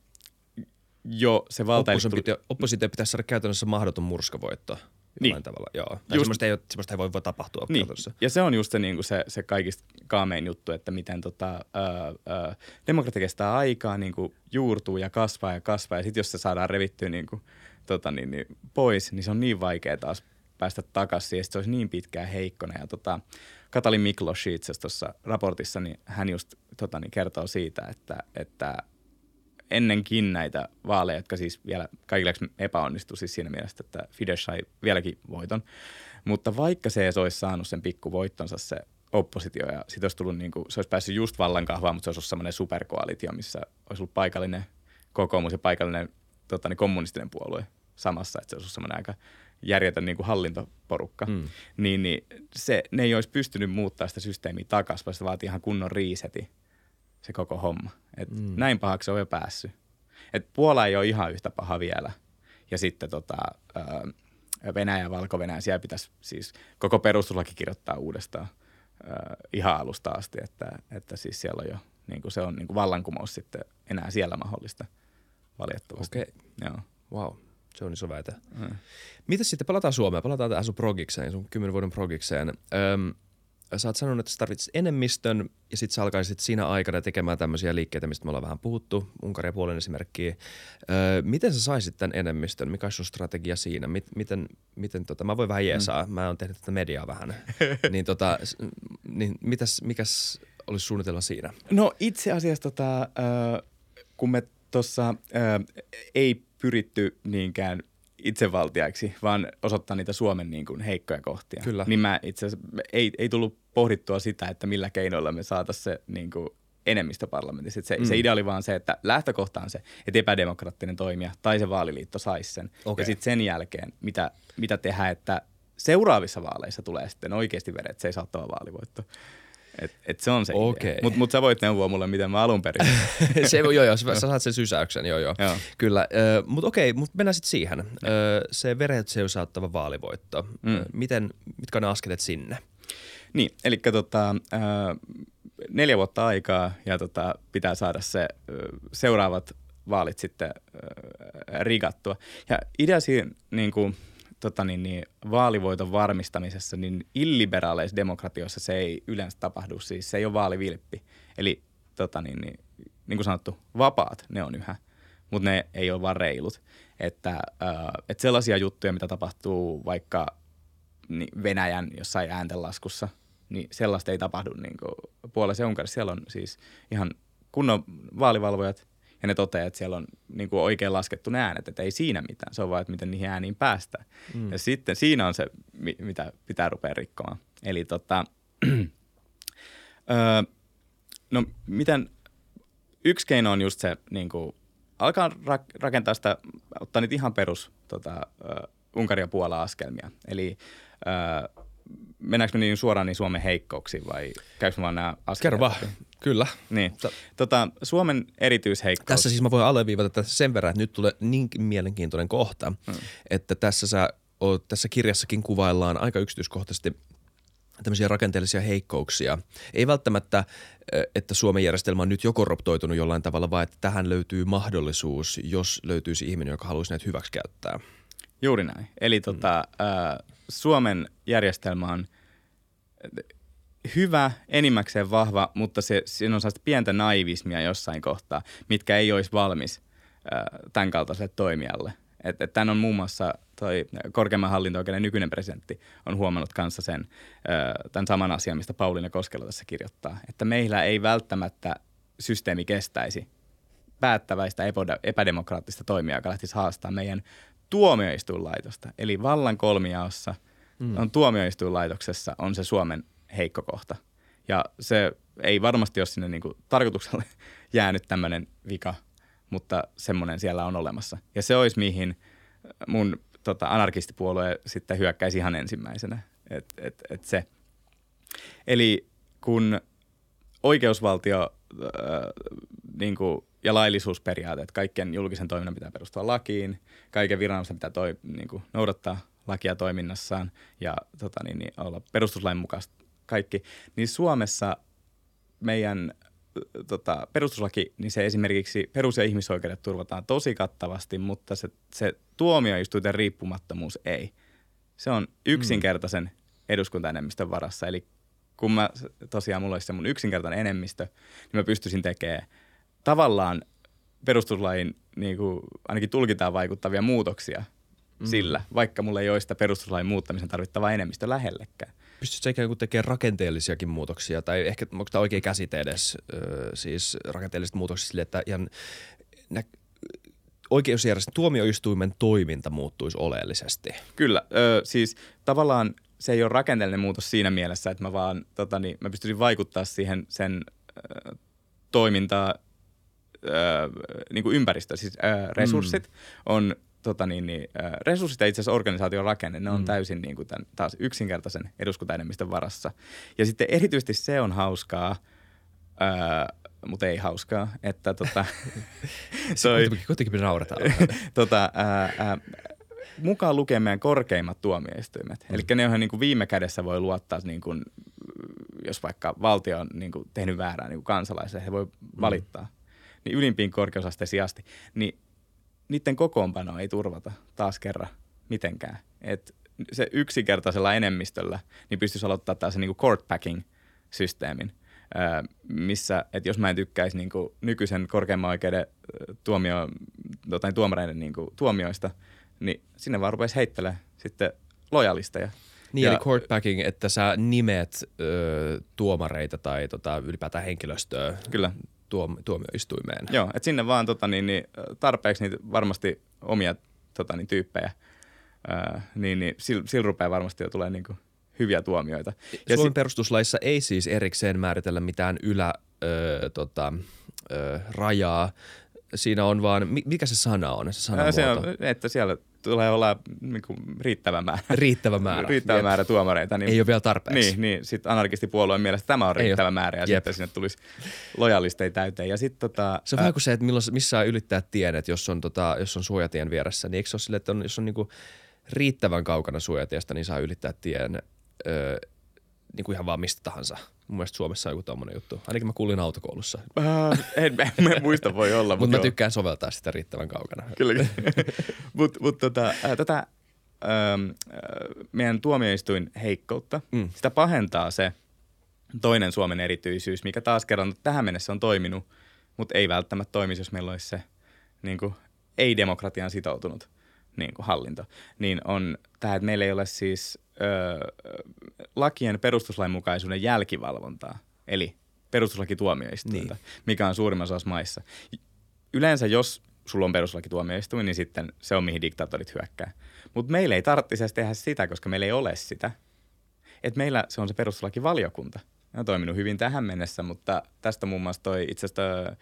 jo se valta... Oppositio, oppositio pitäisi saada käytännössä mahdoton murskavoitto. Niin. tavalla, joo. Tai just, semmoista, ei, semmoista ei voi, voi tapahtua niin. Ja se on just se, niin kuin se, se kaikista kaamein juttu, että miten tota, ää, ää, demokratia kestää aikaa, niin kuin juurtuu ja kasvaa ja kasvaa. Ja sitten jos se saadaan revittyä niin kuin, tota, niin, niin, pois, niin se on niin vaikea taas päästä takaisin. Ja se olisi niin pitkään heikkona. Ja tota, Katalin Miklos itse tuossa raportissa, niin hän just tota, niin kertoo siitä, että, että ennenkin näitä vaaleja, jotka siis vielä kaikille epäonnistui siis siinä mielessä, että Fidesz sai vieläkin voiton. Mutta vaikka se olisi saanut sen pikkuvoittonsa se oppositio ja sit olisi tullut niin kuin, se olisi päässyt just vallankahvaan, mutta se olisi ollut semmoinen superkoalitio, missä olisi ollut paikallinen kokoomus ja paikallinen tota, niin kommunistinen puolue samassa, että se olisi semmoinen aika järjetön niin kuin hallintoporukka, mm. niin, niin se, ne ei olisi pystynyt muuttaa sitä systeemiä takaisin, vaan se vaatii ihan kunnon riiseti se koko homma. Et mm. Näin pahaksi on jo päässyt. Et Puola ei ole ihan yhtä paha vielä. Ja sitten tota, Venäjä ja Valko-Venäjä, siellä pitäisi siis koko perustuslaki kirjoittaa uudestaan ihan alusta asti, että, että siis siellä on jo, niin kuin se on niin kuin vallankumous sitten enää siellä mahdollista valitettavasti. Okei. Okay. Joo. Wow. Se on iso väite. Mm. Mitäs sitten, palataan Suomeen, palataan tähän sun progikseen, sun kymmenen vuoden progikseen. Öm, sä oot sanonut, että sä tarvitset enemmistön ja sitten sä alkaisit siinä aikana tekemään tämmöisiä liikkeitä, mistä me ollaan vähän puhuttu, Unkaria puolen esimerkkiä. Öö, miten sä saisit tämän enemmistön? Mikä sun strategia siinä? Miten, miten tota, mä voin vähän jeesaa, mm. mä oon tehnyt tätä mediaa vähän. niin, tota, niin mitäs, mikäs olisi suunnitella siinä? No itse asiassa tota, äh, kun me tuossa äh, ei pyritty niinkään itsevaltiaiksi, vaan osoittaa niitä Suomen niin kuin heikkoja kohtia. Kyllä. Niin mä itse asiassa, ei, ei tullut pohdittua sitä, että millä keinoilla me saataisiin se niin kuin enemmistö parlamentissa. Se, mm. se idea oli vaan se, että lähtökohta on se, että epädemokraattinen toimija tai se vaaliliitto saisi sen. Okay. Ja sitten sen jälkeen, mitä, mitä tehdään, että seuraavissa vaaleissa tulee sitten oikeasti vedet saattava vaalivoitto. Et, et se on se okay. Mutta mut sä voit neuvoa mulle, miten mä alun perin. se, joo, joo, sä, saat sen sysäyksen, joo, joo. joo. Kyllä, mutta okei, okay, mutta mennään sitten siihen. Äh, se veret seusattava vaalivoitto. Mm. Miten, mitkä on ne askeleet sinne? Niin, eli tota, äh, neljä vuotta aikaa ja tota, pitää saada se äh, seuraavat vaalit sitten äh, rigattua. Ja idea siinä niin kuin – tota niin, niin, vaalivoiton varmistamisessa, niin illiberaaleissa demokratioissa se ei yleensä tapahdu. Siis se ei ole vaalivilppi. Eli tota niin, niin, niin kuin sanottu, vapaat ne on yhä, mutta ne ei ole vaan reilut. Että, että sellaisia juttuja, mitä tapahtuu vaikka niin Venäjän jossain ääntenlaskussa, niin sellaista ei tapahdu niin puolessa ja Unkarissa. Siellä on siis ihan kunnon vaalivalvojat – ja ne toteaa, että siellä on niin kuin oikein laskettu ne äänet, että ei siinä mitään. Se on vaan, että miten niihin ääniin päästään. Mm. Ja sitten siinä on se, mitä pitää rupea rikkomaan. Eli tota, öö, no miten, yksi keino on just se, niin kuin, alkaa rak- rakentaa sitä, ottaa niitä ihan perus tota, uh, Unkaria Puola askelmia. Eli uh, mennäänkö me niin suoraan niin Suomen heikkouksiin vai käykö vaan nämä askeleet? Kerro vaan. Kyllä. Niin. Tota, Suomen erityisheikkous. Tässä siis mä voin alleviivata tätä sen verran, että nyt tulee niin mielenkiintoinen kohta, hmm. että tässä, sä oot, tässä kirjassakin kuvaillaan aika yksityiskohtaisesti tämmöisiä rakenteellisia heikkouksia. Ei välttämättä, että Suomen järjestelmä on nyt jo korruptoitunut jollain tavalla, vaan että tähän löytyy mahdollisuus, jos löytyisi ihminen, joka haluaisi näitä hyväksi käyttää. Juuri näin. Eli tota, äh, Suomen järjestelmä on hyvä, enimmäkseen vahva, mutta se, siinä on sellaista pientä naivismia jossain kohtaa, mitkä ei olisi valmis tämän kaltaiselle toimijalle. Et, et tämän on muun muassa toi korkeimman hallinto-oikeuden nykyinen presidentti on huomannut kanssa sen, tämän saman asian, mistä Pauliina Koskela tässä kirjoittaa, että meillä ei välttämättä systeemi kestäisi päättäväistä epädemokraattista toimijaa, joka lähtisi haastaa meidän tuomioistuinlaitosta. Eli vallan kolmijaossa mm. on tuomioistuinlaitoksessa on se Suomen heikko kohta. Ja se ei varmasti ole sinne niin kuin tarkoitukselle jäänyt tämmöinen vika, mutta semmoinen siellä on olemassa. Ja se olisi mihin mun tota, anarkistipuolue sitten hyökkäisi ihan ensimmäisenä. Et, et, et se. Eli kun oikeusvaltio äh, niin kuin, ja laillisuusperiaatteet, kaikkien julkisen toiminnan pitää perustua lakiin, kaiken viranomaisen pitää toi, niin kuin, noudattaa lakia toiminnassaan ja tota, niin, niin, olla perustuslain mukaista kaikki, niin Suomessa meidän tota, perustuslaki, niin se esimerkiksi perus- ja ihmisoikeudet turvataan tosi kattavasti, mutta se, se tuomioistuinten riippumattomuus ei. Se on yksinkertaisen mm. eduskuntaenemmistön varassa. Eli kun mä tosiaan mulla olisi se mun yksinkertainen enemmistö, niin mä pystyisin tekemään tavallaan perustuslain niin kuin ainakin tulkitaan vaikuttavia muutoksia mm. sillä, vaikka mulla ei ole sitä perustuslain muuttamisen tarvittavaa enemmistö lähellekään pystytkö ikään kuin tekemään rakenteellisiakin muutoksia, tai ehkä onko tämä oikea käsite edes, siis rakenteelliset muutokset sille, että ihan nä- oikeusjärjestön tuomioistuimen toiminta muuttuisi oleellisesti. Kyllä, ö, siis tavallaan se ei ole rakenteellinen muutos siinä mielessä, että mä vaan, tota, niin, mä pystyisin vaikuttaa siihen sen ö, toimintaa ö, niin kuin ympäristö, siis ö, resurssit mm. on tota niin, niin, resurssit ja itse asiassa organisaation rakenne, ne on mm. täysin niin kuin tämän, taas yksinkertaisen eduskuntaenemmistön varassa. Ja sitten erityisesti se on hauskaa ää, mutta ei hauskaa, että tota, toi, kuitenkin, kuitenkin nauretaan. tota, ää, ää, mukaan lukee meidän korkeimmat tuomioistuimet. Mm. Eli ne, joihin niin kuin viime kädessä voi luottaa, niin kuin, jos vaikka valtio on niin kuin tehnyt väärää niin kuin kansalaisille, he voi valittaa. Mm. Niin ylimpiin korkeusasteen asti, niin niiden kokoonpano ei turvata taas kerran mitenkään. Et se yksinkertaisella enemmistöllä niin pystyisi aloittaa taas se niin court packing-systeemin, missä, että jos mä en tykkäisi niin kuin nykyisen korkeimman oikeuden tuomio, tota, tuomareiden niin kuin, tuomioista – niin sinne vaan rupesi heittelemään sitten lojalisteja. Niin, ja, eli court packing, että sä nimet ö, tuomareita tai tota, ylipäätään henkilöstöä kyllä. Tuom, tuomioistuimeen. Joo, että sinne vaan tota, niin, niin, tarpeeksi niitä varmasti omia tota, niin, tyyppejä, ö, niin, niin sillä sil rupeaa varmasti jo tulee niin kuin, hyviä tuomioita. Ja Suomen si- perustuslaissa ei siis erikseen määritellä mitään ylä, ö, tota, ö, rajaa siinä on vaan, mikä se sana on, se sanamuoto? Se on, että siellä tulee olla niin kuin, riittävä määrä. Riittävä määrä. riittävä Jep. määrä tuomareita. Niin, ei ole vielä tarpeeksi. Niin, niin sitten anarkistipuolueen mielestä tämä on riittävä määrä ja Jep. sitten sinne tulisi lojalisteja täyteen. Ja sit, tota, se on vähän kuin se, että milloin, missä ylittää tien, että jos on, tota, jos on suojatien vieressä, niin eikö se ole sille, että on, jos on niin kuin riittävän kaukana suojatiestä, niin saa ylittää tien öö, niin kuin ihan vaan mistä tahansa. Mun mielestä Suomessa on joku tommonen juttu. Ainakin mä kuulin autokoulussa. Äh, en, en, en muista voi olla. Mutta mä tykkään soveltaa sitä riittävän kaukana. Kyllä. Mutta mut, tota, äh, tätä äh, meidän tuomioistuin heikkoutta, mm. sitä pahentaa se toinen Suomen erityisyys, mikä taas kerran tähän mennessä on toiminut, mutta ei välttämättä toimisi, jos meillä olisi se niin kuin, ei-demokratian sitoutunut niin kuin hallinto. Niin on tämä, että meillä ei ole siis ö, lakien perustuslainmukaisuuden jälkivalvontaa, eli perustuslakituomioistuinta, niin. mikä on suurimmassa osassa maissa. Yleensä jos sulla on perustuslakituomioistuin, niin sitten se on mihin diktaattorit hyökkää. Mutta meillä ei tarvitsisi tehdä sitä, koska meillä ei ole sitä. Et meillä se on se perustuslakivaliokunta. Ne on toiminut hyvin tähän mennessä, mutta tästä muun muassa toi itse asiassa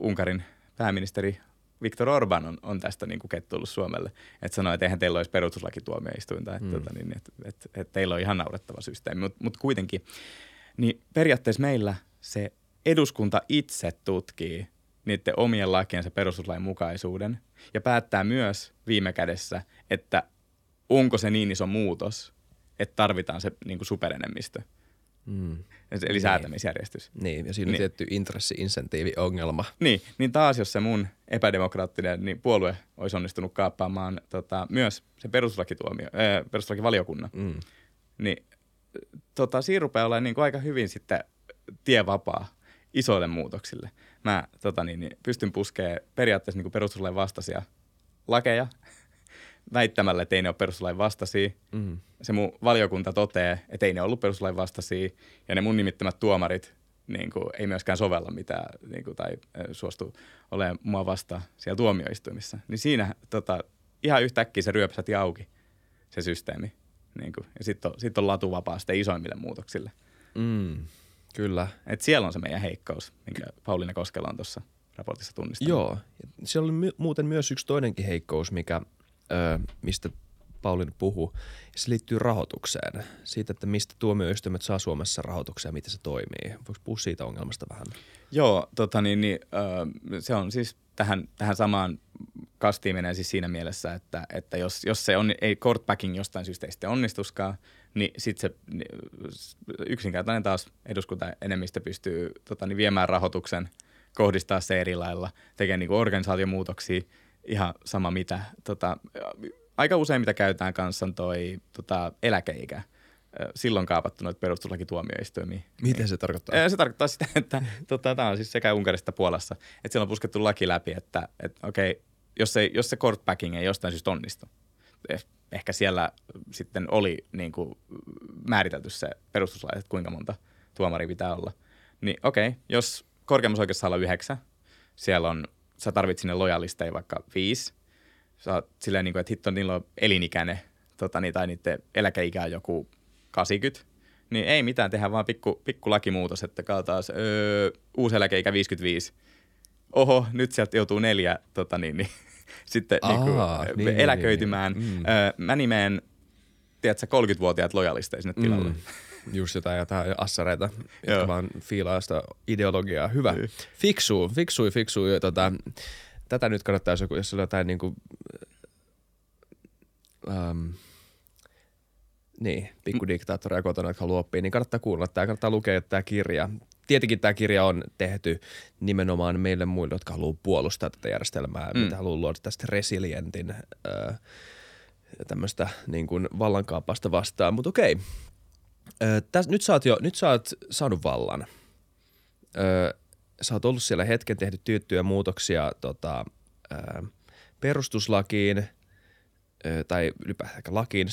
Unkarin pääministeri Viktor Orban on, on tästä niin kettuillut Suomelle. Että sanoi, että eihän teillä olisi perustuslakituomioistuinta, että, mm. tota, niin, että, että, että teillä on ihan naurettava systeemi. Mutta mut kuitenkin, niin periaatteessa meillä se eduskunta itse tutkii niiden omien lakiensa perustuslain mukaisuuden ja päättää myös viime kädessä, että onko se niin iso muutos, että tarvitaan se niin kuin superenemmistö. Mm. Eli niin. säätämisjärjestys. Niin, ja siinä on niin. tietty intressi-insentiivi-ongelma. Niin, niin taas jos se mun epädemokraattinen niin puolue olisi onnistunut kaappaamaan tota, myös se perustuslakituomio, äh, perustuslakivaliokunnan, mm. niin tota, siinä rupeaa olemaan niin kuin aika hyvin sitten tie vapaa isoille muutoksille. Mä tota, niin, niin, pystyn puskemaan periaatteessa niin perustuslain vastaisia lakeja väittämällä, että ei ne ole perustuslain vastaisia. Mm. Se mun valiokunta toteaa, että ei ne ollut perustuslain vastaisia. Ja ne mun nimittämät tuomarit niin kuin, ei myöskään sovella mitään niin kuin, tai suostu olemaan mua vasta siellä tuomioistuimissa. Niin siinä tota, ihan yhtäkkiä se ryöpsäti auki, se systeemi. Niin kuin, ja sitten on, sit on latu vapaa sitten isoimmille muutoksille. Mm, kyllä. Et siellä on se meidän heikkous, minkä Pauliina Koskela on tuossa raportissa tunnistanut. Joo. Siellä oli muuten myös yksi toinenkin heikkous, mikä mistä Paulin puhuu. Se liittyy rahoitukseen, siitä, että mistä tuomioistuimet saa Suomessa rahoituksia ja miten se toimii. Voiko puhua siitä ongelmasta vähän? Joo, tota niin, niin, se on siis tähän, tähän samaan kastiin menee siis siinä mielessä, että, että jos, jos se on, ei court packing jostain syystä ei sitten onnistuskaan, niin sitten se niin, yksinkertainen taas eduskunta enemmistö pystyy tota, niin viemään rahoituksen, kohdistaa se eri lailla, tekemään niin organisaatiomuutoksia – ihan sama mitä. Tota, aika usein mitä käytetään kanssa on toi tota, eläkeikä. Silloin kaapattu noita perustuslakituomioistuimia. Miten se tarkoittaa? Se tarkoittaa sitä, että tota, tämä on siis sekä Unkarista että Puolassa, että siellä on puskettu laki läpi, että, että okei, jos, ei, jos se court packing ei jostain syystä onnistu, eh, ehkä siellä sitten oli niin kuin, määritelty se perustuslaki, että kuinka monta tuomari pitää olla. Niin okei, jos korkeimmassa oikeassa olla yhdeksän, siellä on sä tarvit sinne lojalisteja vaikka viisi. Sä oot silleen, niin kuin, että hitto, niillä on elinikäinen, tota, niin, tai niiden eläkeikä on joku 80. Niin ei mitään, tehdään vaan pikku, pikku lakimuutos, että taas öö, uusi eläkeikä 55. Oho, nyt sieltä joutuu neljä tota, niin, niin, sitten Aa, niin kuin, niin, eläköitymään. Niin, niin. Mm. Öö, mä nimeen, tiedätkö, 30-vuotiaat lojalisteja sinne tilalle. Mm. Just jotain, jotain assareita, Joo. jotka vaan fiilaa sitä ideologiaa. Hyvä. Fiksuu, fiksui, fiksui. Tota, tätä nyt kannattaisi, joku- jos on jotain niinku, ähm, niin, pikkudiktaattoreja kotona, jotka haluaa oppia, niin kannattaa kuunnella tämä, kannattaa lukea tämä kirja. Tietenkin tämä kirja on tehty nimenomaan meille muille, jotka haluaa puolustaa tätä järjestelmää, mm. mitä haluaa luoda tästä resilientin äh, tämmöistä niin kuin vallankaappausta vastaan. Mutta okei, Täs, nyt, sä oot jo, nyt sä oot saanut vallan. Ö, sä oot ollut siellä hetken, tehty tiettyjä muutoksia tota, ö, perustuslakiin ö, tai ylipäätään lakiin,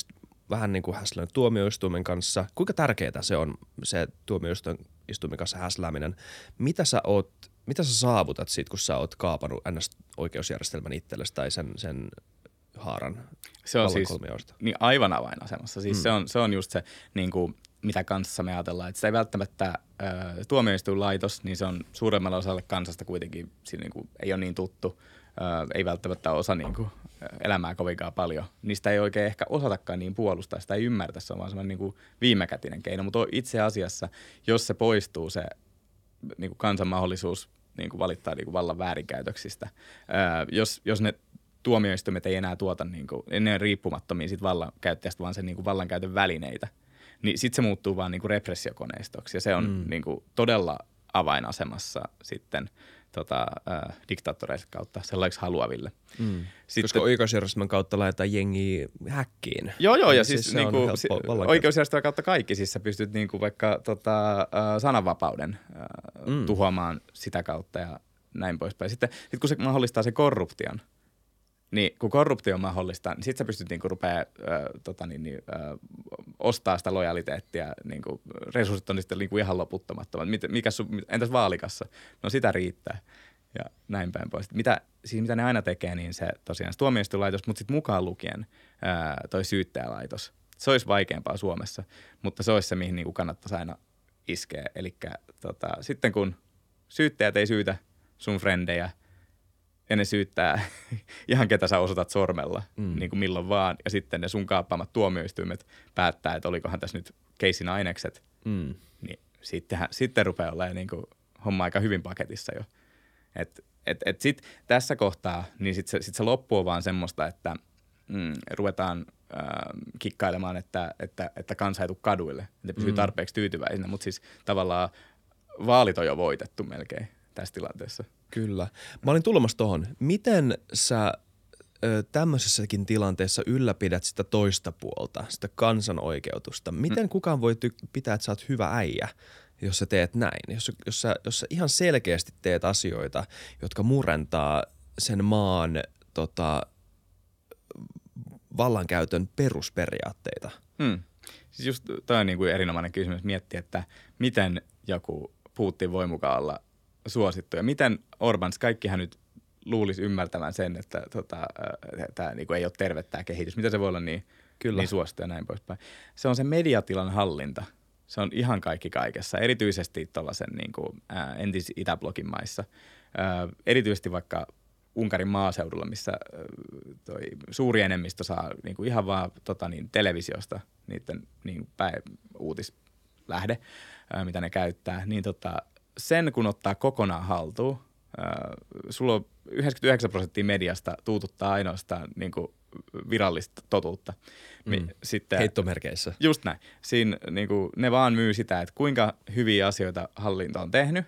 vähän niin kuin häslännyt tuomioistuimen kanssa. Kuinka tärkeää se on, se tuomioistuimen kanssa häslääminen? Mitä sä, oot, mitä sä saavutat siitä, kun sä oot kaapannut NS-oikeusjärjestelmän itsellesi tai sen, sen haaran Se on siis niin aivan avainasemassa. Siis Mm. se, on, se on just se, niin kuin, mitä kanssa me ajatellaan. Että sitä ei välttämättä äh, tuomioistuinlaitos, niin se on suuremmalle osalle kansasta kuitenkin siinä niin kuin, ei ole niin tuttu. Äh, ei välttämättä osa niin kuin, elämää kovinkaan paljon. Niistä ei oikein ehkä osatakaan niin puolustaa, sitä ei ymmärtä. Se on vaan semmoinen niin kuin viimekätinen keino. Mutta itse asiassa, jos se poistuu se niin kuin kansan mahdollisuus niin kuin valittaa niin kuin vallan väärinkäytöksistä. Ää, jos, jos ne tuomioistuimet ei enää tuota, niin kuin, ne on riippumattomia siitä vallankäyttäjästä, vaan sen niin kuin vallankäytön välineitä, niin sitten se muuttuu vaan niin kuin repressiokoneistoksi. Ja se on mm. niin kuin todella avainasemassa sitten tota, ää, diktaattoreiden kautta sellaiseksi haluaville. Mm. Sitten- Koska oikeusjärjestelmän kautta laitetaan jengiä häkkiin. Joo, joo, ja Niin siis, siis niinku, si- vallankäyttö. oikeusjärjestelmän kautta kaikki, siis sä pystyt niinku vaikka tota, äh, sananvapauden äh, Mm. tuhoamaan sitä kautta ja näin poispäin. Sitten sit kun se mahdollistaa se korruption, niin kun korruptio on mahdollista, niin sit sä pystyt niinku rupea äh, tota niin, niin, äh, ostaa sitä lojaliteettia, niinku, resurssit on sitten niinku ihan loputtomattomat. Mit, mikä sun, entäs vaalikassa? No sitä riittää ja näin päin pois. Mitä, siis mitä ne aina tekee, niin se tosiaan se tuomioistuinlaitos, mutta sitten mukaan lukien ää, toi syyttäjälaitos. Se olisi vaikeampaa Suomessa, mutta se olisi se, mihin niinku kannattaisi aina iskeä. Eli tota, sitten kun syyttäjät ei syytä sun frendejä ja ne syyttää ihan ketä sä osoitat sormella, Mm. niin kuin milloin vaan, ja sitten ne sun kaappaamat tuomioistuimet päättää, että olikohan tässä nyt keisin ainekset, Mm. niin sittenhän, sitten rupeaa olemaan niin kuin homma aika hyvin paketissa jo. Et, et, et sit tässä kohtaa, niin sitten se, sit se loppu on vaan semmoista, että mm, ruvetaan äh, kikkailemaan, että, että, että kansa ei tule kaduille, että pysyy Mm. tarpeeksi tyytyväisinä, mutta siis tavallaan vaalit on jo voitettu melkein tässä tilanteessa. Kyllä. Mä olin tulemassa tohon. Miten sä ö, tämmöisessäkin tilanteessa ylläpidät sitä toista puolta, sitä kansanoikeutusta? Miten mm. kukaan voi ty- pitää, että sä oot hyvä äijä, jos sä teet näin? Jos, jos, sä, jos sä ihan selkeästi teet asioita, jotka murentaa sen maan tota, vallankäytön perusperiaatteita. Hmm. Siis just toi on niin kuin erinomainen kysymys miettiä, että miten joku Putin voi mukaan olla suosittu ja miten Orbans, kaikkihan nyt luulisi ymmärtävän sen, että tota, tämä niin ei ole terve tämä kehitys. Miten se voi olla niin, Kyllä. niin suosittu ja näin poispäin. Se on se mediatilan hallinta. Se on ihan kaikki kaikessa, erityisesti tuollaisen niin kuin, ää, entis Itäblogin maissa. Ää, erityisesti vaikka Unkarin maaseudulla, missä ää, toi suuri enemmistö saa niin kuin ihan vaan tota, niin, televisiosta niiden niin päin uutislähde, ää, mitä ne käyttää, niin tota, sen kun ottaa kokonaan haltuun, ää, sulla on 99 prosenttia mediasta tuututtaa ainoastaan niin kuin virallista totuutta. Mm. Sitten, Heittomerkeissä. Just näin. Siinä niin kuin, ne vaan myy sitä, että kuinka hyviä asioita hallinto on tehnyt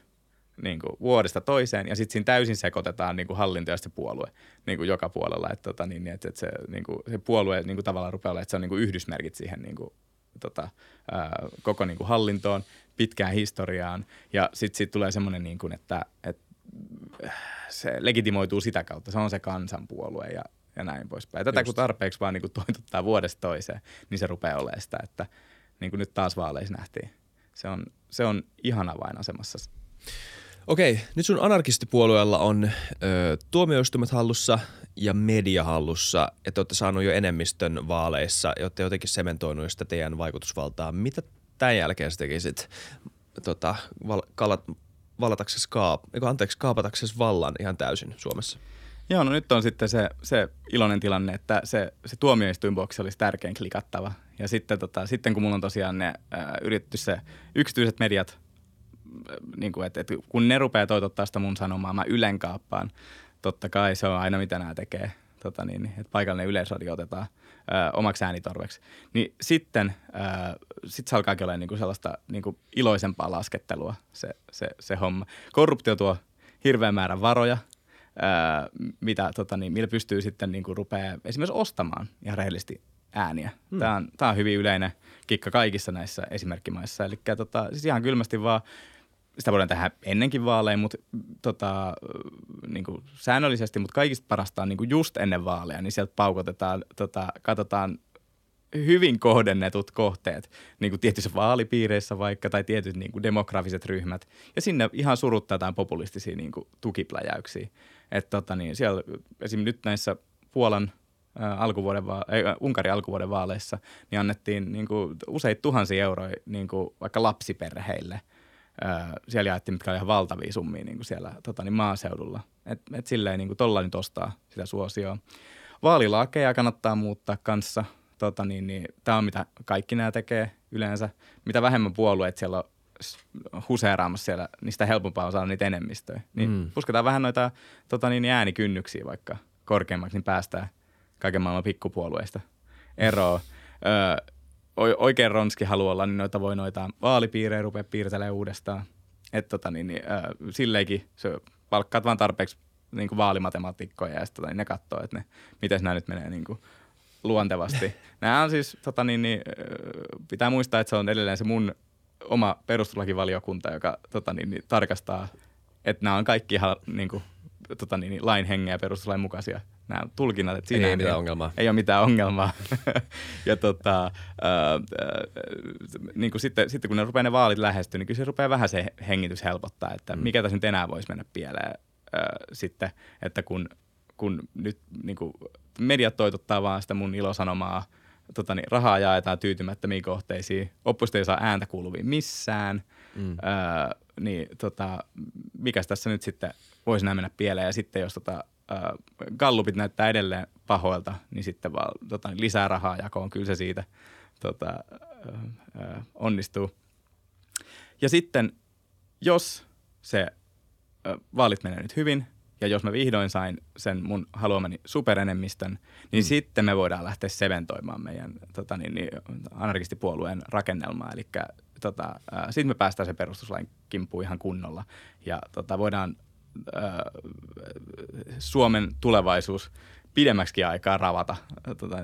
niin kuin, vuodesta toiseen, ja sitten siinä täysin sekoitetaan niin kuin hallinto ja sitten se puolue niin kuin joka puolella. Että, tota, niin, että, että se, niin kuin, se puolue niin kuin, tavallaan rupeaa olemaan, että se on niin kuin yhdysmerkit siihen niin kuin, tota, ää, koko niin kuin hallintoon, pitkään historiaan, ja sitten sit tulee semmoinen, niin kuin, että, että se legitimoituu sitä kautta, se on se kansanpuolue ja, ja näin poispäin. Tätä Just. kun tarpeeksi vaan niin kuin toitottaa vuodesta toiseen, niin se rupeaa olemaan sitä, että niin kuin nyt taas vaaleissa nähtiin. Se on, se on ihan avainasemassa. Okei, nyt sun anarkistipuolueella on ö, tuomioistuimet hallussa ja media hallussa, ja te olette saanut jo enemmistön vaaleissa, ja olette jotenkin sementoinut sitä teidän vaikutusvaltaa. Mitä tämän jälkeen sä tekisit tota, val, kalat, valataksesi kaap, eikö, anteeksi, kaapataksesi vallan ihan täysin Suomessa? Joo, no nyt on sitten se, se iloinen tilanne, että se, se tuomioistuinboksi olisi tärkein klikattava. Ja sitten, tota, sitten kun mulla on tosiaan ne ää, yritetty se yksityiset mediat, niin kuin, että, että kun ne rupeaa toitottaa sitä mun sanomaa, mä ylenkaappaan. Totta kai se on aina mitä nämä tekee. Tota niin, että paikallinen yleisradio otetaan ää, omaksi äänitorveksi. Niin sitten ää, sit se alkaakin olla niinku sellaista niinku iloisempaa laskettelua se, se, se homma. Korruptio tuo hirveän määrän varoja – ää, mitä, tota, niin, millä pystyy sitten niin kuin rupeaa esimerkiksi ostamaan ihan rehellisesti ääniä. Hmm. Tämä, on, tämä on hyvin yleinen kikka kaikissa näissä esimerkkimaissa. Eli tota, siis ihan kylmästi vaan, sitä voidaan tehdä ennenkin vaaleja, mutta tota, niin kuin säännöllisesti, mutta kaikista parasta on niin kuin just ennen vaaleja, niin sieltä paukotetaan, tota, katsotaan hyvin kohdennetut kohteet, niin kuin tietyissä vaalipiireissä vaikka, tai tietyt niin kuin demografiset ryhmät, ja sinne ihan suruttaa jotain populistisia niin kuin tukipläjäyksiä. Että tota niin, siellä esimerkiksi nyt näissä Puolan ä, alkuvuoden va- äh, Unkarin alkuvuoden vaaleissa, niin annettiin niin kuin, useita tuhansia euroja niin kuin, vaikka lapsiperheille. Siellä jaettiin, mitkä oli ihan valtavia summia niin kuin siellä tota niin, maaseudulla. Että et silleen niin kuin, tolla nyt ostaa sitä suosioa. Vaalilakeja kannattaa muuttaa kanssa. Tota niin, niin, Tämä on mitä kaikki nämä tekee yleensä. Mitä vähemmän puolueet siellä on huseeraamassa siellä, niin sitä helpompaa on saada niitä enemmistöjä. Niin mm. pusketaan vähän noita tota niin, äänikynnyksiä vaikka korkeammaksi, niin päästään kaiken maailman pikkupuolueista eroon. Öö, oikein ronski haluaa olla, niin noita voi noita vaalipiirejä rupea piirtelemään uudestaan. Että tota, niin, niin, öö, silleenkin se palkkaat vaan tarpeeksi niin kuin vaalimatemaatikkoja ja sitten tota, niin ne katsoo, että ne, miten nämä nyt menee niin kuin luontevasti. nämä on siis, tota, niin, niin, pitää muistaa, että se on edelleen se mun oma perustuslakivaliokunta, joka tota, niin, niin, tarkastaa, että nämä on kaikki ihan niin kuin, tota, niin, niin, lain hengen ja perustuslain mukaisia nämä tulkinnat. Että siinä ei, ei mitään ongelmaa. Ei ole mitään ongelmaa. ja tota, ää, ää, niin kuin sitten, sitten kun ne rupeaa ne vaalit lähestyä, niin kyllä se rupeaa vähän se hengitys helpottaa, että mm. mikä tässä nyt enää voisi mennä pieleen ää, sitten, että kun, kun nyt niin kuin, mediat toitottaa vaan sitä mun ilosanomaa – tota niin, rahaa jaetaan tyytymättömiin kohteisiin, oppositio ei saa ääntä kuuluviin missään, mm. öö, niin tota, mikäs tässä nyt sitten voisi nämä mennä pieleen ja sitten jos tota, öö, gallupit näyttää edelleen pahoilta, niin sitten vaan tota, lisää rahaa jakoon, kyllä se siitä tota, öö, onnistuu. Ja sitten jos se öö, vaalit menee nyt hyvin, ja jos mä vihdoin sain sen mun haluamani superenemmistön, niin mm. sitten me voidaan lähteä seventoimaan meidän tota niin, niin, anarkistipuolueen rakennelmaa. Eli tota, äh, sitten me päästään sen perustuslain kimppuun ihan kunnolla ja tota, voidaan äh, Suomen tulevaisuus pidemmäksi aikaa ravata tota,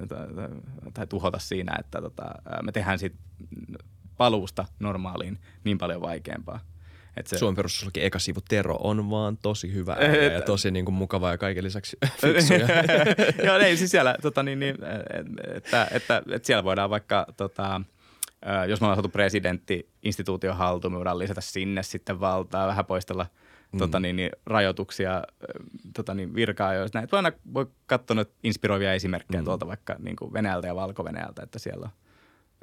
tai tuhota siinä, että tota, me tehdään siitä paluusta normaaliin niin paljon vaikeampaa. Et se... Suomen perustuslaki eka sivu Tero on vaan tosi hyvä et... ja tosi niin kuin mukava ja kaiken lisäksi. Joo, ei siis siellä, tota, niin, niin, että, että, että, että, siellä voidaan vaikka, tota, jos me ollaan saatu presidentti instituution haltuun, me voidaan lisätä sinne sitten valtaa, vähän poistella mm. tota, niin, niin, rajoituksia tota, niin, virkaa, jos näin. Voi, aina, voi katsoa nyt inspiroivia esimerkkejä mm. tuolta vaikka niin kuin Venäjältä ja Valko-Venäjältä, että siellä on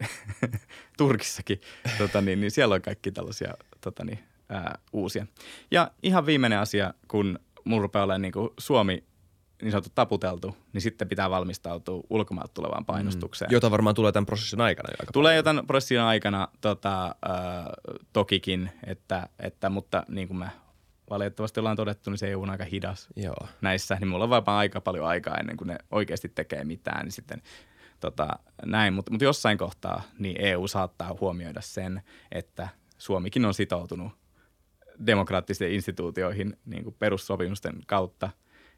Turkissakin, tota, niin, niin siellä on kaikki tällaisia tota, niin, ää, uusia. Ja ihan viimeinen asia, kun mun rupeaa olemaan niin kuin Suomi niin sanottu taputeltu, niin sitten pitää valmistautua ulkomailta tulevaan painostukseen. Mm. Jota varmaan tulee tämän prosessin aikana jo aika Tulee jo tämän prosessin aikana tota, äh, tokikin, että, että, mutta niin kuin me valitettavasti ollaan todettu, niin se EU on aika hidas Joo. näissä. Niin mulla on vaan aika paljon aikaa ennen kuin ne oikeasti tekee mitään, niin sitten tota, näin. Mutta mut jossain kohtaa niin EU saattaa huomioida sen, että Suomikin on sitoutunut demokraattisiin instituutioihin niin kuin perussopimusten kautta.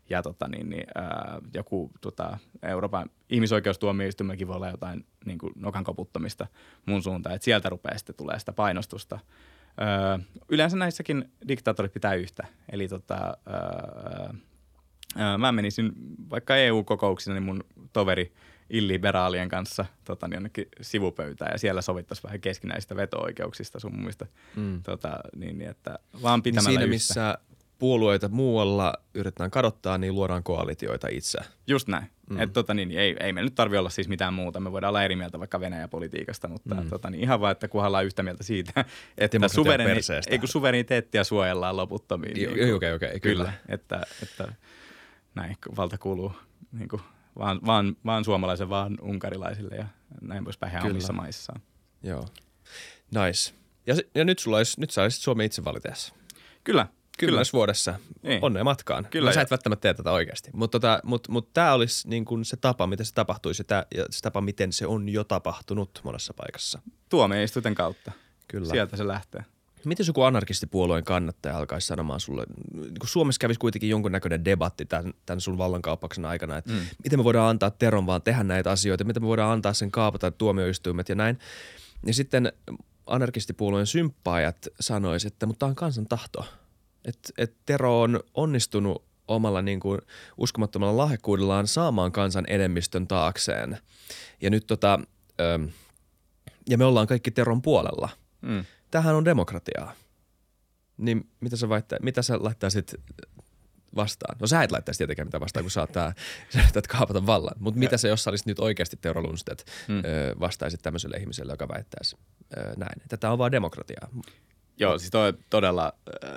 Ja tota, niin, niin, ää, joku tota, Euroopan ihmisoikeustuomioistuimellakin voi olla jotain niin kuin nokan koputtamista mun suuntaan, että sieltä rupeaa sitten tulee sitä painostusta. Öö, yleensä näissäkin diktaattorit pitää yhtä. Eli tota, öö, öö, mä menisin vaikka EU-kokouksina, niin mun toveri – illiberaalien kanssa tota, niin jonnekin sivupöytään ja siellä sovittaisiin vähän keskinäisistä veto-oikeuksista sun muista. Mm. Tota, niin, niin, että vaan pitämällä niin siinä, missä puolueita muualla yritetään kadottaa, niin luodaan koalitioita itse. Just näin. Mm. Et, tota, niin, ei, ei me nyt tarvitse olla siis mitään muuta. Me voidaan olla eri mieltä vaikka Venäjä-politiikasta, mutta mm. tota, niin, ihan vaan, että kunhan ollaan yhtä mieltä siitä, että suvereni, ei kun suvereniteettia suojellaan loputtomiin. Niin, okei, okei. Kyllä. Että, että näin valta kuuluu niin kuin, vaan, vaan, vaan suomalaisen, vaan unkarilaisille ja näin poispäin Kyllä. omissa maissaan. Joo. Nice. Ja, ja nyt sulla olisi, nyt sä olisit Suomen itsevaliteessa. Kyllä, kyllä. Kymmenessä vuodessa. Niin. Onnea matkaan. Kyllä, no, sä et välttämättä tee tätä oikeasti. Mutta tota, mut, mut tämä olisi niin kuin se tapa, miten se tapahtuisi ja, tää, ja se tapa, miten se on jo tapahtunut monessa paikassa. Tuomioistuinten kautta. Kyllä. Sieltä se lähtee. Miten joku anarkistipuolueen kannattaja alkaisi sanomaan sulle, kun Suomessa kävisi kuitenkin jonkunnäköinen debatti tämän, tämän sun vallankaappauksen aikana, että mm. miten me voidaan antaa Teron vaan tehdä näitä asioita, miten me voidaan antaa sen kaapata tuomioistuimet ja näin. Ja sitten anarkistipuolueen symppaajat sanoisivat, että mutta tämä on kansan tahto. Että et Tero on onnistunut omalla niin kuin uskomattomalla lahjakkuudellaan saamaan kansan enemmistön taakseen. Ja nyt tota, ö, ja me ollaan kaikki Teron puolella – Mm. tämähän on demokratiaa. Niin mitä sä, väittää, mitä sä laittaisit vastaan? No sä et laittaisi tietenkään mitään vastaan, kun sä oot tää, sä yrität kaapata vallan. Mutta mitä se, jos sä olisit nyt oikeasti Teoro Lundstedt, Hmm. ö, vastaisit tämmöiselle ihmiselle, joka väittäisi ö, näin. Tätä on vaan demokratiaa. Joo, siis toi on todella, äh,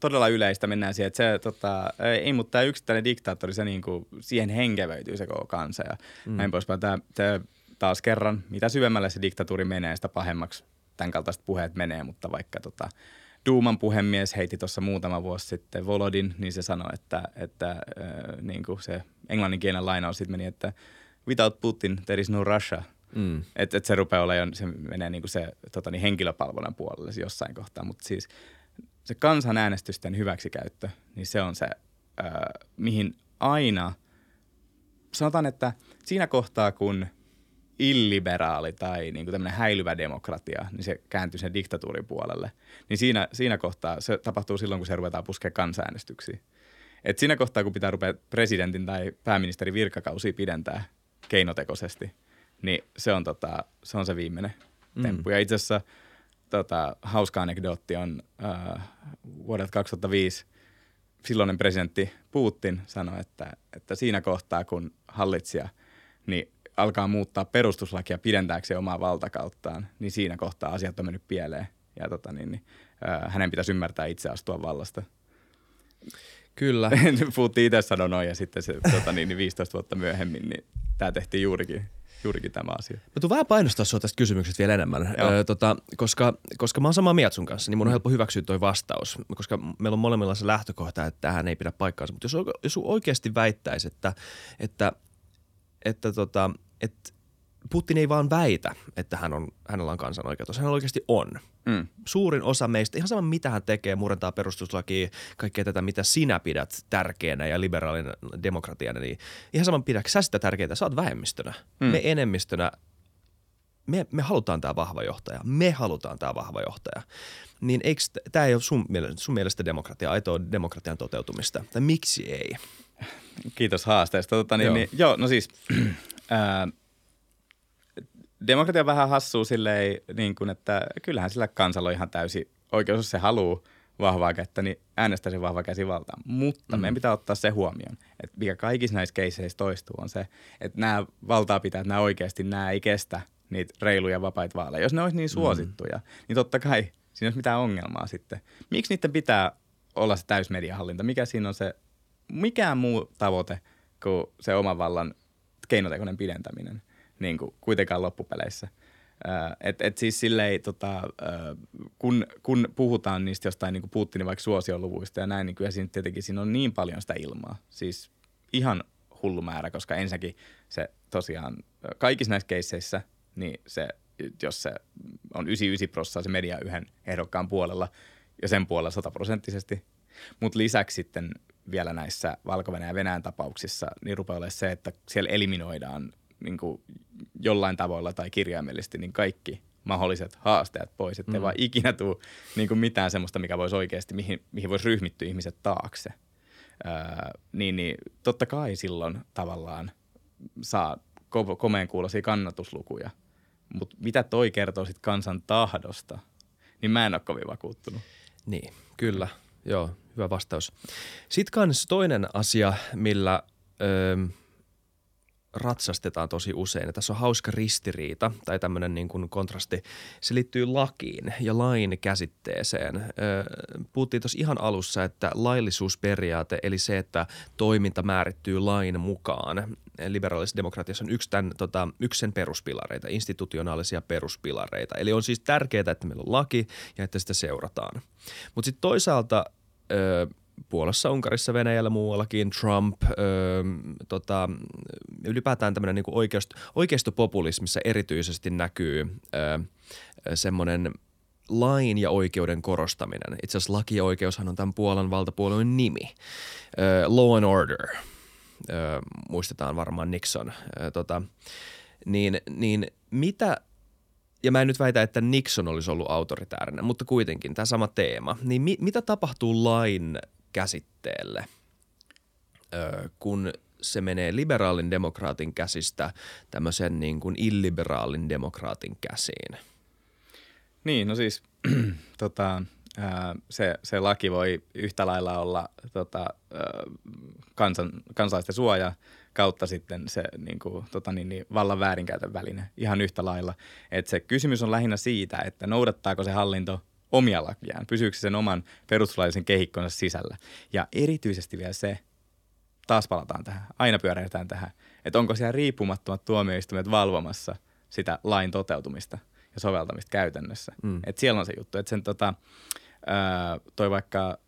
todella yleistä. Mennään siihen, että se, tota, ei, mutta tämä yksittäinen diktaattori, se niinku, siihen henkevöityy se koko kansa ja mm. näin poispäin. Tämä, tämä taas kerran, mitä syvemmälle se diktatuuri menee, sitä pahemmaksi tämän kaltaiset puheet menee, mutta vaikka tota, Duuman puhemies heiti tuossa muutama vuosi sitten Volodin, niin se sanoi, että, että äh, niin kuin se englanninkielinen lainaus sitten meni, että without Putin there is no Russia. Mm. Että et se rupeaa olemaan, se menee niinku se tota, niin henkilöpalvelun puolelle jossain kohtaa, mutta siis se kansanäänestysten hyväksikäyttö, niin se on se, ää, mihin aina, sanotaan, että siinä kohtaa, kun illiberaali tai niin kuin tämmöinen häilyvä demokratia, niin se kääntyy sen diktatuurin puolelle. Niin siinä, siinä kohtaa se tapahtuu silloin, kun se ruvetaan puskea kansanäänestyksiä. Et siinä kohtaa, kun pitää rupea presidentin tai pääministerin virkakausia pidentää keinotekoisesti, niin se on, tota, se, on se viimeinen Mm. temppu. Ja itse asiassa tota, hauska anekdootti on äh, vuodelta 2005 silloinen presidentti Putin sanoi, että, että siinä kohtaa, kun hallitsija niin alkaa muuttaa perustuslakia pidentääkseen omaa valtakauttaan, niin siinä kohtaa asiat on mennyt pieleen. Ja tota, niin, niin, äh, hänen pitäisi ymmärtää itse astua vallasta. Kyllä. Putin itse sanoi noin ja sitten se, tota, niin, niin 15 vuotta myöhemmin, niin tämä tehtiin juurikin, juurikin tämä asia. Mä tuun vähän painostaa sua tästä kysymyksestä vielä enemmän, Joo. öö, tota, koska, koska mä oon samaa mieltä sun kanssa, niin mun on helppo hyväksyä toi vastaus, koska meillä on molemmilla se lähtökohta, että tähän ei pidä paikkaansa. Mutta jos, jos oikeasti väittäisi, että, että, että, tota, että Putin ei vaan väitä, että hän on, hänellä on kansanoikeutus, hän oikeasti on. Mm. Suurin osa meistä, ihan sama mitä hän tekee, murentaa perustuslakia, kaikkea tätä, mitä sinä pidät tärkeänä ja liberaalina demokratiana, niin ihan sama pidätkö sä sitä tärkeää, sä oot vähemmistönä. Mm. Me enemmistönä me, me halutaan tämä vahva johtaja. Me halutaan tämä vahva johtaja. Niin eikö tämä ei ole sun mielestä, sun mielestä demokratia, aitoa demokratian toteutumista? Tai miksi ei? Kiitos haasteesta. Tota, niin, Joo. Niin, joo, no siis ää, demokratia on vähän hassua silleen, niin kuin, että kyllähän sillä kansalla on ihan täysi oikeus, jos se haluaa vahvaa kättä, niin äänestää se vahva käsi valtaan. Mutta mm. meidän pitää ottaa se huomioon, että mikä kaikissa näissä keisseissä toistuu on se, että nämä valtaa pitää, että nämä oikeasti nämä ei kestä niitä reiluja vapaita vaaleja. Jos ne olisi niin suosittuja, mm. niin totta kai siinä olisi mitään ongelmaa sitten. Miksi niiden pitää olla se täysmediahallinta? Mikä siinä on se, mikään muu tavoite kuin se oman vallan keinotekoinen pidentäminen niin kuin kuitenkaan loppupeleissä. Ää, et, et siis silleen, tota, ää, kun, kun puhutaan niistä jostain niin kuin Putinin vaikka suosioluvuista ja näin, niin kyllä siinä tietenkin siinä on niin paljon sitä ilmaa. Siis ihan hullu määrä, koska ensinnäkin se tosiaan kaikissa näissä keisseissä, niin se, jos se on 99 prosenttia se media yhden ehdokkaan puolella ja sen puolella sataprosenttisesti, mutta lisäksi sitten vielä näissä valko ja Venäjän tapauksissa niin rupeaa olemaan se, että siellä eliminoidaan niin kuin jollain tavoilla tai kirjaimellisesti niin kaikki mahdolliset haasteet pois, ettei mm. vaan ikinä tule niin kuin mitään semmoista, mikä voisi oikeasti, mihin, mihin voisi ryhmittyä ihmiset taakse. Öö, niin, niin totta kai silloin tavallaan saa ko- komeen kuulosia kannatuslukuja, mutta mitä toi kertoo sitten kansan tahdosta, niin mä en ole kovin vakuuttunut. Niin, kyllä. Joo, hyvä vastaus. Sitten kans toinen asia, millä öö, ratsastetaan tosi usein. Ja tässä on hauska ristiriita tai tämmöinen niin kuin kontrasti. Se liittyy lakiin ja lain käsitteeseen. Puhuttiin tuossa ihan alussa, että laillisuusperiaate eli se, että toiminta määrittyy lain mukaan. Liberaalisessa demokratiassa on yksi, tämän, tota, yksi sen peruspilareita, institutionaalisia peruspilareita. Eli on siis tärkeää, että meillä on laki ja että sitä seurataan. Mutta sitten toisaalta – Puolassa, Unkarissa, Venäjällä, muuallakin, Trump, öö, tota, ylipäätään tämmöinen niin oikeist, oikeistopopulismissa erityisesti näkyy öö, semmoinen lain ja oikeuden korostaminen. Itse asiassa laki ja oikeushan on tämän Puolan valtapuolueen nimi. Öö, law and Order, öö, muistetaan varmaan Nixon. Öö, tota, niin, niin mitä ja mä en nyt väitä, että Nixon olisi ollut autoritäärinen, mutta kuitenkin tämä sama teema. Niin mi- mitä tapahtuu lain käsitteelle, öö, kun se menee liberaalin demokraatin käsistä tämmöisen niin kuin illiberaalin demokraatin käsiin? Niin, no siis tota, se, se laki voi yhtä lailla olla tota, kansan, kansalaisten suoja kautta sitten se niin kuin, tota niin, niin, vallan väärinkäytön väline ihan yhtä lailla. Et se kysymys on lähinnä siitä, että noudattaako se hallinto omia lakiaan, pysyykö sen oman perustuslaillisen kehikkonsa sisällä. Ja erityisesti vielä se, taas palataan tähän, aina pyöräytetään tähän, että onko siellä riippumattomat tuomioistuimet valvomassa sitä lain toteutumista ja soveltamista käytännössä. Mm. Et siellä on se juttu, että sen tota, toi vaikka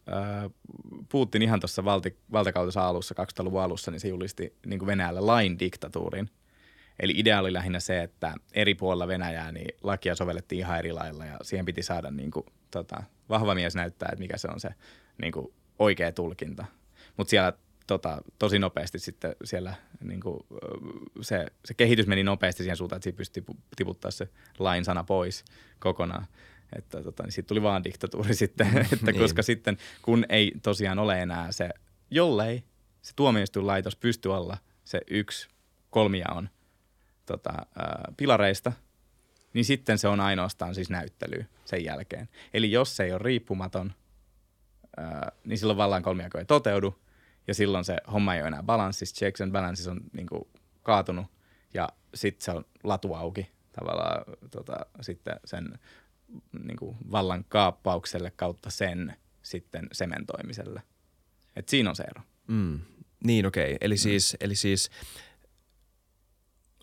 Putin ihan tuossa valti, valtakautensa alussa, 2000-luvun alussa, niin se julisti niin kuin Venäjälle lain diktatuurin. Eli idea oli lähinnä se, että eri puolilla Venäjää niin lakia sovellettiin ihan eri lailla ja siihen piti saada niin kuin, tota, vahva mies näyttää, että mikä se on se niin kuin, oikea tulkinta. Mutta siellä tota, tosi nopeasti sitten siellä niin kuin, se, se kehitys meni nopeasti siihen suuntaan, että pystyi tiputtaa se lain sana pois kokonaan. Että tota, niin siitä tuli vaan diktatuuri sitten, että niin. koska sitten kun ei tosiaan ole enää se, jollei se tuomioistuinlaitos pysty olla se yksi kolmijaon tota, pilareista, niin sitten se on ainoastaan siis näyttely sen jälkeen. Eli jos se ei ole riippumaton, niin silloin vallan kolmijako ei toteudu, ja silloin se homma ei ole enää balanssissa, checks and balances on niin kuin, kaatunut, ja sitten se on latu auki tavallaan tota, sitten sen niin kuin vallan kaappaukselle kautta sen sitten sementoimiselle. Et siinä on se ero. Mm. Niin, okei. Okay. Eli, mm. siis, eli siis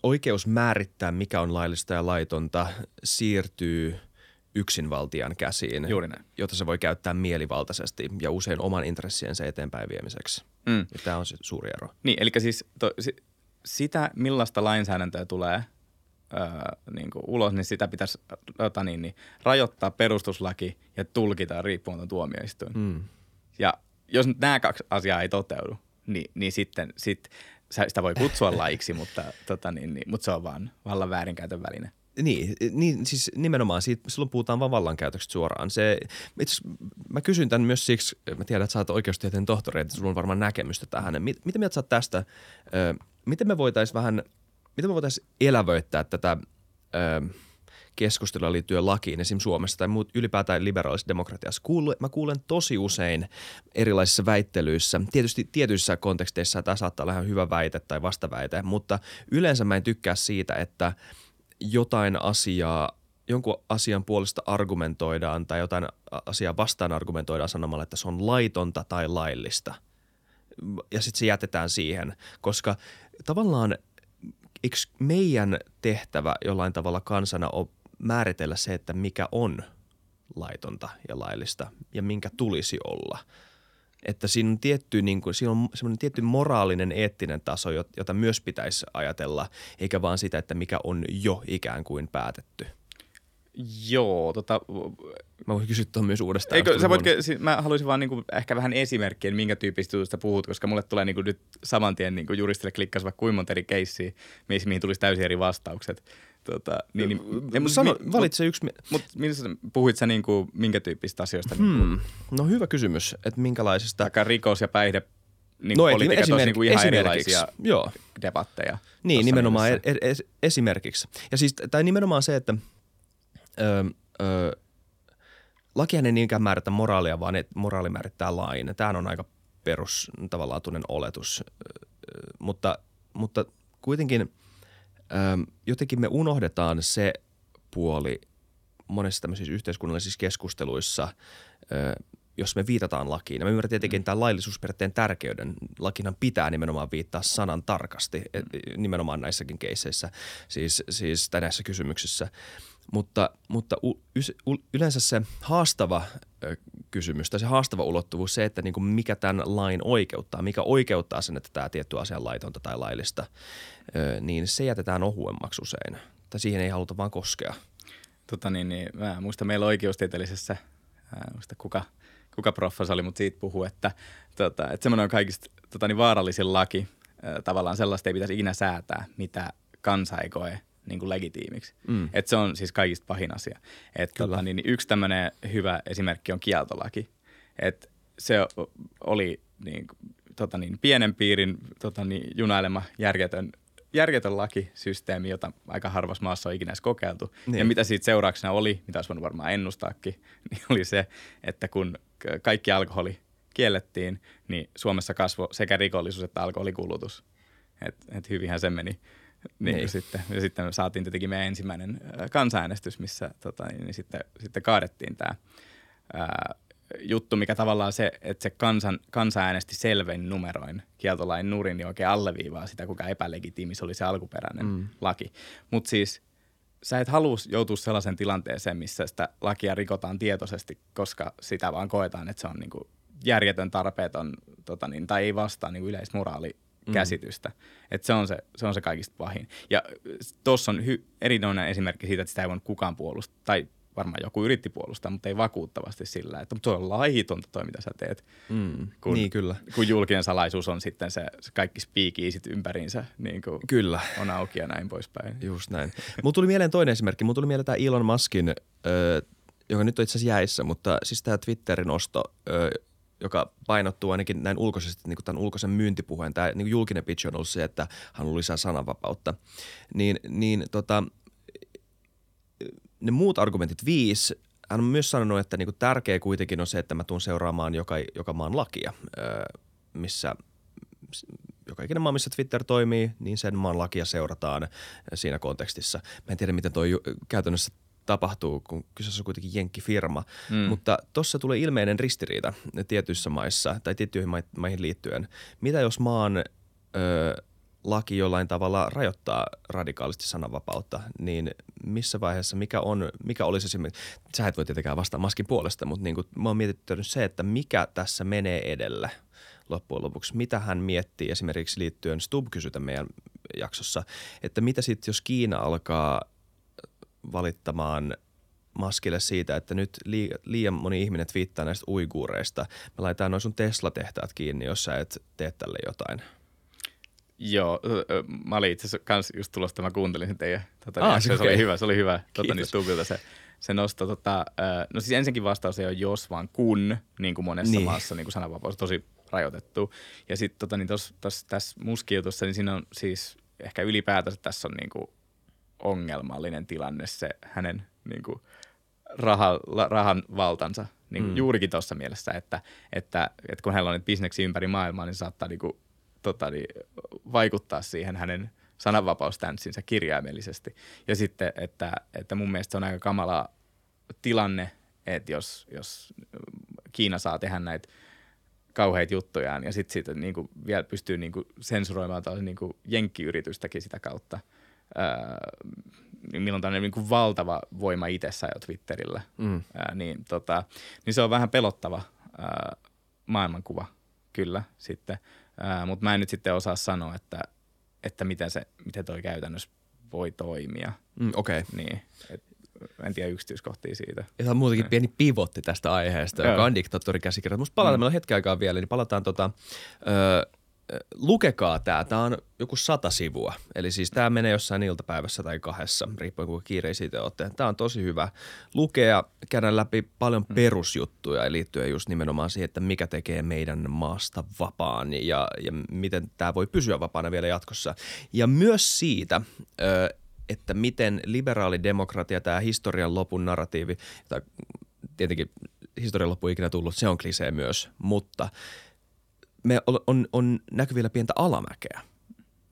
oikeus määrittää, mikä on laillista ja laitonta, siirtyy yksinvaltian käsiin, Juuri näin. jota se voi käyttää mielivaltaisesti ja usein oman intressiensä eteenpäin viemiseksi. Mm. Ja tämä on se suuri ero. Niin, eli siis to, si, sitä, millaista lainsäädäntöä tulee – öö, niin kuin ulos, niin sitä pitäisi ota, niin, niin, rajoittaa perustuslaki ja tulkita riippumaton tuomioistuin. Mm. Ja jos nämä kaksi asiaa ei toteudu, niin, niin sitten sit, sitä voi kutsua laiksi, mutta, tota, niin, niin, mutta se on vaan vallan väärinkäytön väline. Niin, niin, siis nimenomaan siitä, silloin puhutaan vaan vallankäytöksestä suoraan. Se, itse, mä kysyn tämän myös siksi, mä tiedän, että sä oot oikeustieteen tohtori, että sulla on varmaan näkemystä tähän. Mit, mitä mieltä sä oot tästä? Miten me voitaisiin vähän – miten me voitaisiin elävöittää tätä ö, keskustelua liittyen lakiin esim. Suomessa tai muut, ylipäätään liberaalisessa demokratiassa. Kuulu, mä kuulen tosi usein erilaisissa väittelyissä, tietysti tietyissä konteksteissa tämä saattaa olla ihan hyvä väite tai vastaväite, mutta yleensä mä en tykkää siitä, että jotain asiaa jonkun asian puolesta argumentoidaan tai jotain asiaa vastaan argumentoidaan sanomalla, että se on laitonta tai laillista. Ja sitten se jätetään siihen, koska tavallaan eikö meidän tehtävä jollain tavalla kansana ole määritellä se, että mikä on laitonta ja laillista ja minkä tulisi olla. Että siinä on tietty, niin kuin, siinä on semmoinen tietty moraalinen, eettinen taso, jota myös pitäisi ajatella, eikä vaan sitä, että mikä on jo ikään kuin päätetty. Joo, tota... Mä voin kysyä tuon myös uudestaan. Eikö, sä voit, mä haluaisin vaan niinku ehkä vähän esimerkkiä, minkä tyyppistä jutusta puhut, koska mulle tulee niinku nyt saman tien niinku juristille klikkas vaikka kuinka monta eri keissiä, mihin tulisi täysin eri vastaukset. Tota, niin, niin, niin, Sano, mi, valitse yksi. Mutta mut, puhuit sä niinku, minkä tyyppistä asioista? Niinku? Hmm. No hyvä kysymys, että minkälaisista. Vaikka rikos ja päihde niin no, politiikat esimerk- niinku ihan erilaisia joo. debatteja. Niin, nimenomaan e- e- esimerkiksi. Ja siis, tai nimenomaan se, että – öö, öö, lakihan ei niinkään määritä moraalia, vaan että moraali määrittää lain. Tämä on aika perus tavallaan oletus, öö, mutta, mutta kuitenkin jotenkin me unohdetaan se puoli monissa tämmöisissä yhteiskunnallisissa keskusteluissa, jos me viitataan lakiin. Ja mä ymmärrän tietenkin tämän laillisuusperiaatteen tärkeyden. Lakinhan pitää nimenomaan viittaa sanan tarkasti, et, nimenomaan näissäkin keisseissä, siis, siis näissä kysymyksissä. Mutta, mutta yleensä se haastava kysymys tai se haastava ulottuvuus, se, että niin kuin mikä tämän lain oikeuttaa, mikä oikeuttaa sen, että tämä tietty asia on laitonta tai laillista, niin se jätetään ohuemmaksi usein. Tai siihen ei haluta vaan koskea. Tota niin, niin mä muistan meillä oikeustieteellisessä, ää, muista kuka, kuka proffa oli, mutta siitä puhuu, että, tota, että semmoinen on kaikista tota niin, vaarallisin laki. Tavallaan sellaista ei pitäisi ikinä säätää, mitä kansa ei koe niin kuin legitiimiksi. Mm. Et se on siis kaikista pahin asia. Et, tota, niin, niin yksi tämmöinen hyvä esimerkki on kieltolaki. Et se oli niin, tota niin, pienen piirin tota niin, junailema järjetön järjetön lakisysteemi, jota aika harvassa maassa on ikinä edes kokeiltu. Niin. Ja mitä siitä seurauksena oli, mitä olisi voinut varmaan ennustaakin, niin oli se, että kun kaikki alkoholi kiellettiin, niin Suomessa kasvoi sekä rikollisuus että alkoholikulutus. Että et hyvinhän se meni. Niin, niin. Sitten, ja sitten saatiin tietenkin meidän ensimmäinen kansanäänestys, missä tota, niin, sitten, sitten kaadettiin tämä juttu, mikä tavallaan se, että se kansan, kansa äänesti selvein numeroin kieltolain nurin, niin oikein alleviivaa sitä, kuinka epälegitiimis oli se alkuperäinen mm. laki. Mutta siis sä et halua joutua sellaisen tilanteeseen, missä sitä lakia rikotaan tietoisesti, koska sitä vaan koetaan, että se on niinku järjetön, tarpeeton tota niin, tai ei vastaa niinku yleismoraali käsitystä. Mm. Että se, on se, se on se kaikista pahin. Ja tuossa on hy, erinomainen esimerkki siitä, että sitä ei voinut kukaan puolustaa, tai varmaan joku yritti puolustaa, mutta ei vakuuttavasti sillä, että tuo on laitonta toi, mitä sä teet. Mm, kun, niin kyllä. Kun julkinen salaisuus on sitten se, se kaikki spiikiisit ympäriinsä niin kuin kyllä. on auki ja näin poispäin. Just näin. Mulla tuli mieleen toinen esimerkki. Mulla tuli mieleen tämä Elon Muskin, ö, joka nyt on itse asiassa jäissä, mutta siis tämä Twitterin osto, ö, joka painottuu ainakin näin ulkoisesti niin kuin tämän ulkoisen myyntipuheen. Tämä niin julkinen pitch on ollut se, että hän on lisää sananvapautta. Niin, niin tota, ne muut argumentit viisi, hän on myös sanonut, että niin kuin tärkeä kuitenkin on se, että mä tuun seuraamaan joka, joka maan lakia, missä joka ikinen maa, missä Twitter toimii, niin sen maan lakia seurataan siinä kontekstissa. Mä en tiedä, miten toi käytännössä tapahtuu, kun kyseessä on kuitenkin jenkkifirma. Mm. Mutta tuossa tulee ilmeinen ristiriita tietyissä maissa tai tiettyihin maihin liittyen. Mitä jos maan ö, laki jollain tavalla rajoittaa radikaalisti sananvapautta, niin missä vaiheessa, mikä, on, mikä olisi esimerkiksi, sä et voi tietenkään vastaa maskin puolesta, mutta niin kuin, mä oon mietittänyt se, että mikä tässä menee edellä loppujen lopuksi. Mitä hän miettii esimerkiksi liittyen Stub kysytä meidän jaksossa, että mitä sitten jos Kiina alkaa valittamaan maskille siitä, että nyt liian moni ihminen twiittaa näistä uiguureista. Me laitetaan noin sun Tesla-tehtaat kiinni, jos sä et tee tälle jotain – Joo, mä olin itse asiassa just tulosta, mä kuuntelin sen teidän. Tota, ah, se, okay. oli hyvä, se oli hyvä. Tota, niin se, se nosto. Tota, no siis ensinnäkin vastaus ei ole jos, vaan kun, niin kuin monessa niin. maassa niin kuin sananvapaus on tosi rajoitettu. Ja sitten tota, niin tässä muskiutussa, niin siinä on siis ehkä ylipäätänsä tässä on niin kuin ongelmallinen tilanne se hänen niin kuin raha, rahan valtansa. Niin mm. Juurikin tuossa mielessä, että, että, että kun hänellä on bisneksiä ympäri maailmaa, niin saattaa niin kuin tota, niin, vaikuttaa siihen hänen sananvapaustanssinsä kirjaimellisesti. Ja sitten, että, että mun mielestä se on aika kamala tilanne, että jos, jos Kiina saa tehdä näitä kauheita juttujaan ja sitten siitä niin kuin vielä pystyy niin kuin sensuroimaan taas niin kuin jenkkiyritystäkin sitä kautta. Ää, niin milloin tämmöinen niin kuin valtava voima itsessä jo Twitterillä, mm. ää, niin, tota, niin se on vähän pelottava ää, maailmankuva kyllä sitten. Mutta mä en nyt sitten osaa sanoa, että, että miten, se, miten toi käytännössä voi toimia. Mm, Okei. Okay. Niin, et, en tiedä yksityiskohtia siitä. Ja tämä on muutenkin ja. pieni pivotti tästä aiheesta, joka on diktaattorikäsikirja. Musta palataan, mm. meillä on hetki aikaa vielä, niin palataan tota, ö, lukekaa tämä. Tämä on joku sata sivua. Eli siis tämä menee jossain iltapäivässä tai kahdessa, riippuen kuinka kiireisiä te olette. Tämä on tosi hyvä lukea, käydä läpi paljon mm. perusjuttuja liittyen just nimenomaan siihen, että mikä tekee meidän maasta vapaan ja, ja miten tämä voi pysyä vapaana vielä jatkossa. Ja myös siitä, että miten liberaali demokratia, tämä historian lopun narratiivi, tai tietenkin historian loppu ikinä tullut, se on klisee myös, mutta – me on, on, on näkyvillä pientä alamäkeä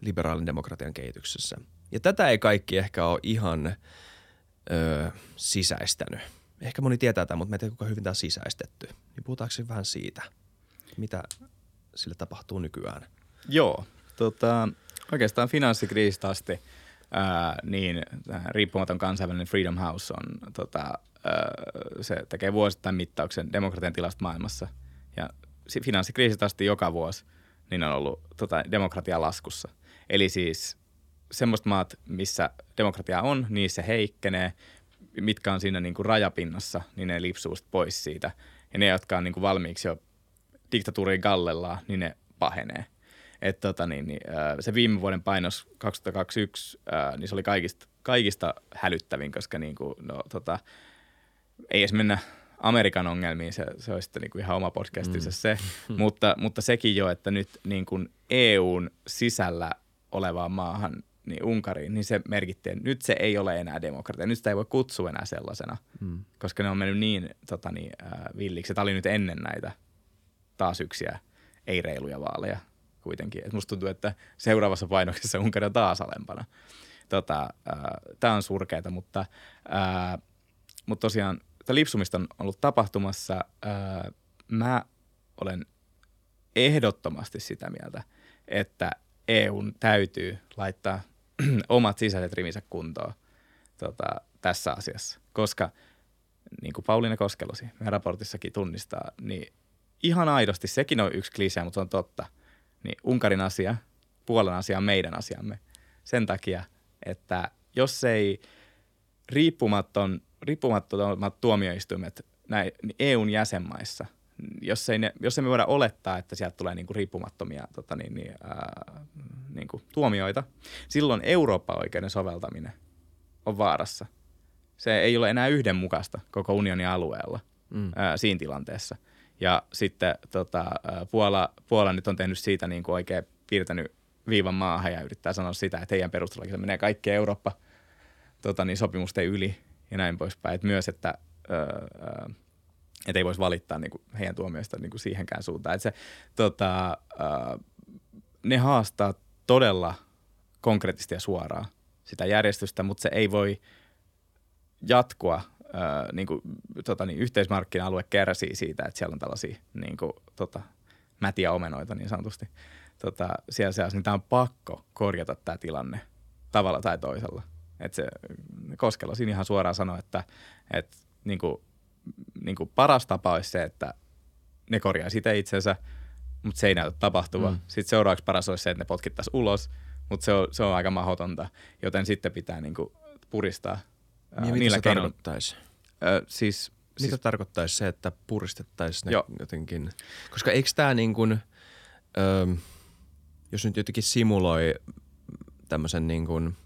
liberaalin demokratian kehityksessä. Ja tätä ei kaikki ehkä ole ihan ö, sisäistänyt. Ehkä moni tietää tämän, mutta me ei tiedä, kuinka hyvin tämä on sisäistetty. Niin puhutaanko vähän siitä, mitä sille tapahtuu nykyään? Joo, tota, oikeastaan finanssikriisistä asti ää, niin riippumaton kansainvälinen Freedom House on, tota, ää, se tekee vuosittain mittauksen demokratian tilasta maailmassa. Ja finanssikriisistä asti joka vuosi niin on ollut tota, demokratia laskussa. Eli siis semmoista maat, missä demokratia on, niissä heikkenee, mitkä on siinä niin kuin rajapinnassa, niin ne lipsuu pois siitä. Ja ne, jotka on niin kuin valmiiksi jo diktatuuriin kallellaan, niin ne pahenee. Et tota niin, niin, se viime vuoden painos 2021, niin se oli kaikista, kaikista hälyttävin, koska niin kuin, no, tota, ei edes mennä Amerikan ongelmiin, se, se olisi sitten niin kuin ihan oma podcastinsa mm. se, mutta, mutta sekin jo, että nyt niin kuin EUn sisällä olevaan maahan, niin Unkariin, niin se merkittiin, nyt se ei ole enää demokratia. Nyt sitä ei voi kutsua enää sellaisena, mm. koska ne on mennyt niin, tota niin äh, villiksi. Tämä oli nyt ennen näitä taas yksiä ei-reiluja vaaleja kuitenkin. Et musta tuntuu, että seuraavassa painoksessa Unkari on taas alempana. Tota, äh, Tämä on surkeata, mutta, äh, mutta tosiaan lipsumista on ollut tapahtumassa. Äh, mä olen ehdottomasti sitä mieltä, että EUn täytyy laittaa omat sisäiset rivinsä kuntoon tota, tässä asiassa, koska niin kuin Pauliina Koskelosi meidän raportissakin tunnistaa, niin ihan aidosti, sekin on yksi klisee, mutta se on totta, niin Unkarin asia, Puolan asia on meidän asiamme. Sen takia, että jos ei riippumaton, riippumattomat tuomioistuimet näin, niin EUn jäsenmaissa, jos ei, ne, jos ei me voida olettaa, että sieltä tulee niin kuin riippumattomia tota niin, niin, ää, niin kuin tuomioita, silloin Eurooppa-oikeuden soveltaminen on vaarassa. Se ei ole enää yhdenmukaista koko unionin alueella mm. ää, siinä tilanteessa – ja sitten tota, Puola, Puola nyt on tehnyt siitä niin kuin oikein piirtänyt viivan maahan ja yrittää sanoa sitä, että heidän perustuslaki menee kaikki Eurooppa tota, niin sopimusten yli ja näin poispäin. Et myös, että öö, et ei voisi valittaa niin kuin heidän tuomioista niin kuin siihenkään suuntaan. Et se, tota, öö, ne haastaa todella konkreettisesti ja suoraan sitä järjestystä, mutta se ei voi jatkua ää, niin kuin, tota, niin yhteismarkkina-alue kärsii siitä, että siellä on tällaisia niin kuin, tota, mätiä omenoita niin sanotusti tota, siellä seassa, niin tämä on pakko korjata tämä tilanne tavalla tai toisella. Että se Koskelo siinä ihan suoraan sanoi, että, että niin kuin, niin kuin paras tapa olisi se, että ne korjaa sitä itsensä, mutta se ei näytä tapahtuva. Mm. Sitten seuraavaksi paras olisi se, että ne potkittaisiin ulos, mutta se on, se on aika mahdotonta, joten sitten pitää niin kuin puristaa – ja mitä niillä se keinoin. tarkoittaisi? Ö, siis, mitä siis, tarkoittaisi se, että puristettaisiin ne jo. jotenkin? Koska eikö tämä niin kuin, ö, jos nyt jotenkin simuloi tämmöisen niin kuin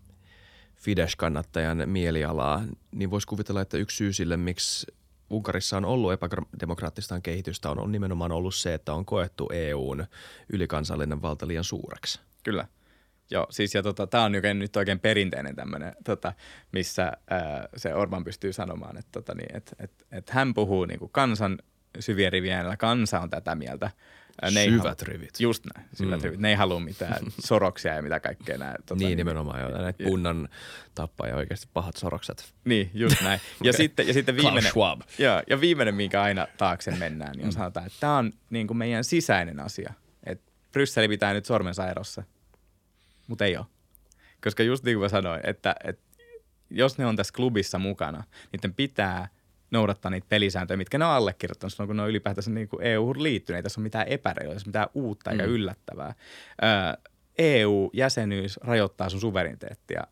Fidesz-kannattajan mielialaa, niin voisi kuvitella, että yksi syy sille, miksi Unkarissa on ollut epädemokraattista kehitystä, on, on nimenomaan ollut se, että on koettu EUn ylikansallinen valta liian suureksi. Kyllä. Joo, siis ja tota, tämä on nyt oikein perinteinen tämmöinen, tota, missä ää, se Orban pystyy sanomaan, että tota, niin, et, et, et hän puhuu niinku kansan syvien rivien kansa on tätä mieltä. Ne syvät halua, rivit. Just näin, syvät mm. rivit. Ne ei halua mitään soroksia ja mitä kaikkea. Nää, tota, niin, niin, nimenomaan joo. Näitä punnan tappaja oikeasti pahat sorokset. Niin, just näin. ja, sitten, ja sitten viimeinen, joo, ja viimeinen, minkä aina taakse mennään, niin on mm. sanotaan, että tämä on niin kuin meidän sisäinen asia. Että Brysseli pitää nyt sormensa erossa – mutta ei ole. Koska just niin kuin mä sanoin, että, että jos ne on tässä klubissa mukana, niiden pitää noudattaa niitä pelisääntöjä, mitkä ne on allekirjoittanut silloin, kun ne on ylipäätänsä niin kuin EU-hun liittyneet. Ei tässä ole mitään epäreilua, ei mitään uutta eikä mm. yllättävää. Ö, EU-jäsenyys rajoittaa sun suvereniteettia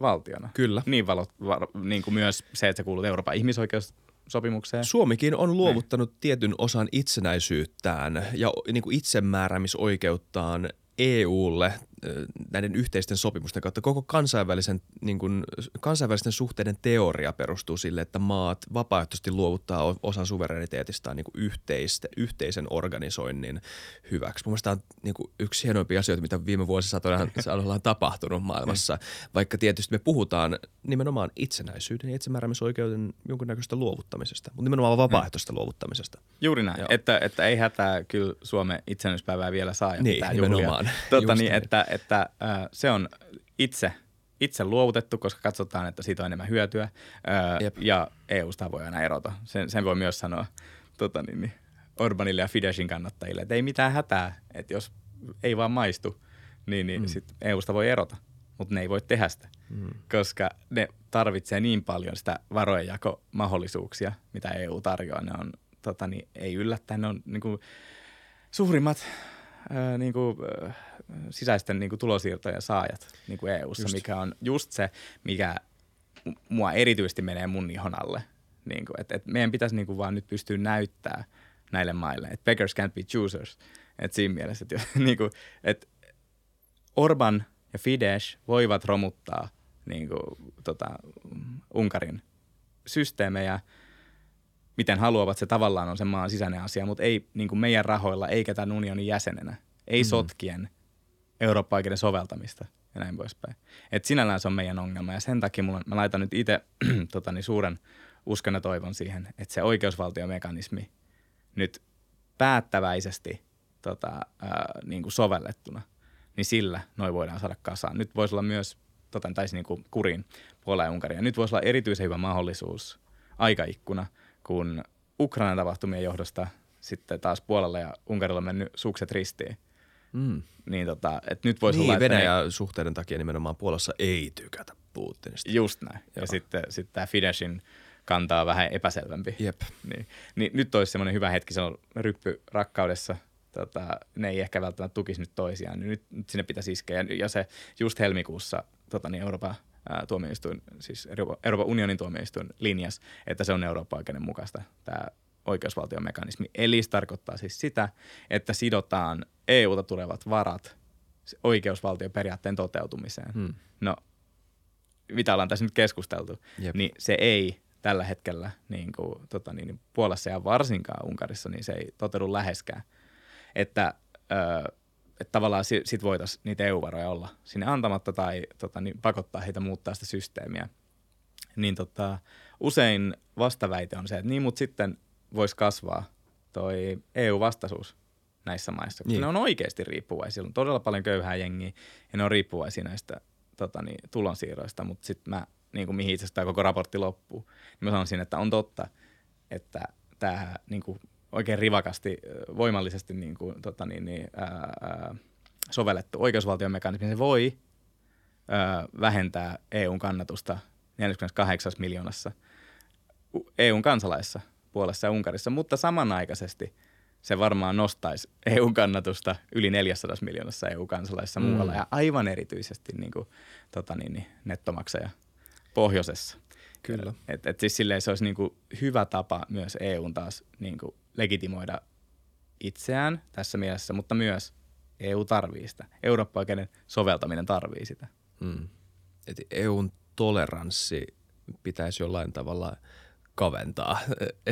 valtiona. Kyllä. Niin, valo, va, niin kuin myös se, että sä kuulut Euroopan ihmisoikeussopimukseen. Suomikin on luovuttanut Näin. tietyn osan itsenäisyyttään ja niin kuin itsemääräämisoikeuttaan EUlle näiden yhteisten sopimusten kautta koko kansainvälisen, niin kuin, kansainvälisten suhteiden teoria perustuu sille, että maat vapaaehtoisesti luovuttaa osan suvereniteetistaan niin yhteiste, yhteisen organisoinnin hyväksi. Mun on niin kuin yksi hienoimpia asioita, mitä viime vuosisatoina on tapahtunut maailmassa, vaikka tietysti me puhutaan nimenomaan itsenäisyyden ja itsemääräämisoikeuden jonkunnäköistä luovuttamisesta, mutta nimenomaan vapaaehtoista mm. luovuttamisesta. Juuri näin, että, että ei hätää kyllä Suomen itsenäisyyspäivää vielä saa ja niin, nimenomaan. Totta niin, että, että äh, se on itse, itse luovutettu, koska katsotaan, että siitä on enemmän hyötyä äh, ja EUsta voi aina erota. Sen, sen voi myös sanoa tota niin, niin, Orbanille ja Fideshin kannattajille, että ei mitään hätää, että jos ei vaan maistu, niin, niin mm. sit EUsta voi erota, mutta ne ei voi tehdä sitä, mm. koska ne tarvitsee niin paljon sitä varojenjakomahdollisuuksia, mitä EU tarjoaa. Ne on, tota, niin, ei yllättäen, ne on niin kuin, suurimmat ää, niin kuin, ää, sisäisten niin kuin, tulosiirtojen saajat niin kuin EUssa, just. mikä on just se, mikä mua erityisesti menee mun ihon alle. Niin kuin, et, et meidän pitäisi niin kuin, vaan nyt pystyä näyttää näille maille, että beggars can't be choosers. Et siinä mielessä, että, niin kuin, että Orban ja Fidesz voivat romuttaa niin kuin, tota, Unkarin systeemejä – miten haluavat, se tavallaan on sen maan sisäinen asia, mutta ei niin kuin meidän rahoilla eikä tämän unionin jäsenenä. Ei mm. sotkien eurooppa soveltamista ja näin poispäin. Et sinällään se on meidän ongelma ja sen takia mulla, mä laitan nyt itse tota, niin suuren uskon ja toivon siihen, että se oikeusvaltiomekanismi nyt päättäväisesti tota, ää, niin kuin sovellettuna, niin sillä noin voidaan saada kasaan. Nyt voisi olla myös, tota, taisi niin kuin kurin Puola ja Unkaria. Nyt voisi olla erityisen hyvä mahdollisuus, aikaikkuna – kun Ukrainan tapahtumien johdosta sitten taas Puolalla ja Unkarilla on mennyt sukset ristiin. Mm. Niin, tota, et nyt voisi niin, olla, Venäjä ne... suhteiden takia nimenomaan Puolassa ei tykätä Putinista. Just näin. Joo. Ja sitten, sitten tämä Fideshin kantaa vähän epäselvempi. Jep. Niin, niin nyt olisi semmoinen hyvä hetki, se on ryppy rakkaudessa. Tota, ne ei ehkä välttämättä tukisi nyt toisiaan, niin nyt, nyt sinne pitäisi iskeä. Ja, ja se just helmikuussa tota, niin Euroopan ää, tuomioistuin, siis Euroopan unionin tuomioistuin linjas, että se on Euroopan oikeuden mukaista tämä oikeusvaltiomekanismi. Eli se tarkoittaa siis sitä, että sidotaan EUta tulevat varat oikeusvaltioperiaatteen toteutumiseen. Hmm. No, mitä ollaan tässä nyt keskusteltu, Jep. niin se ei tällä hetkellä niin kuin, tota niin, Puolassa ja varsinkaan Unkarissa, niin se ei toteudu läheskään. Että ö, että tavallaan sit, sit voitaisiin niitä EU-varoja olla sinne antamatta tai tota, niin pakottaa heitä muuttaa sitä systeemiä. Niin tota, usein vastaväite on se, että niin, mutta sitten voisi kasvaa toi EU-vastaisuus näissä maissa, niin. ne on oikeasti riippuvaisia. on todella paljon köyhää jengiä ja ne on riippuvaisia näistä tota, niin, tulonsiirroista, mutta sitten mä, niin kuin mihin itse asiassa tämä koko raportti loppuu, niin mä sanoisin, että on totta, että tämä niin kuin oikein rivakasti, voimallisesti niin kuin, tota niin, niin, ää, sovellettu oikeusvaltiomekanismi, se voi ää, vähentää EUn kannatusta 48 miljoonassa EUn kansalaissa puolessa ja Unkarissa, mutta samanaikaisesti se varmaan nostaisi EUn kannatusta yli 400 miljoonassa EU-kansalaissa mm. muualla ja aivan erityisesti niin kuin, tota niin, niin, nettomaksaja pohjoisessa. Kyllä. Et, et siis silleen se olisi niin kuin hyvä tapa myös EUn taas niin kuin legitimoida itseään tässä mielessä, mutta myös EU tarvii sitä. eurooppa soveltaminen tarvii sitä. Mm. Et EUn toleranssi pitäisi jollain tavalla kaventaa.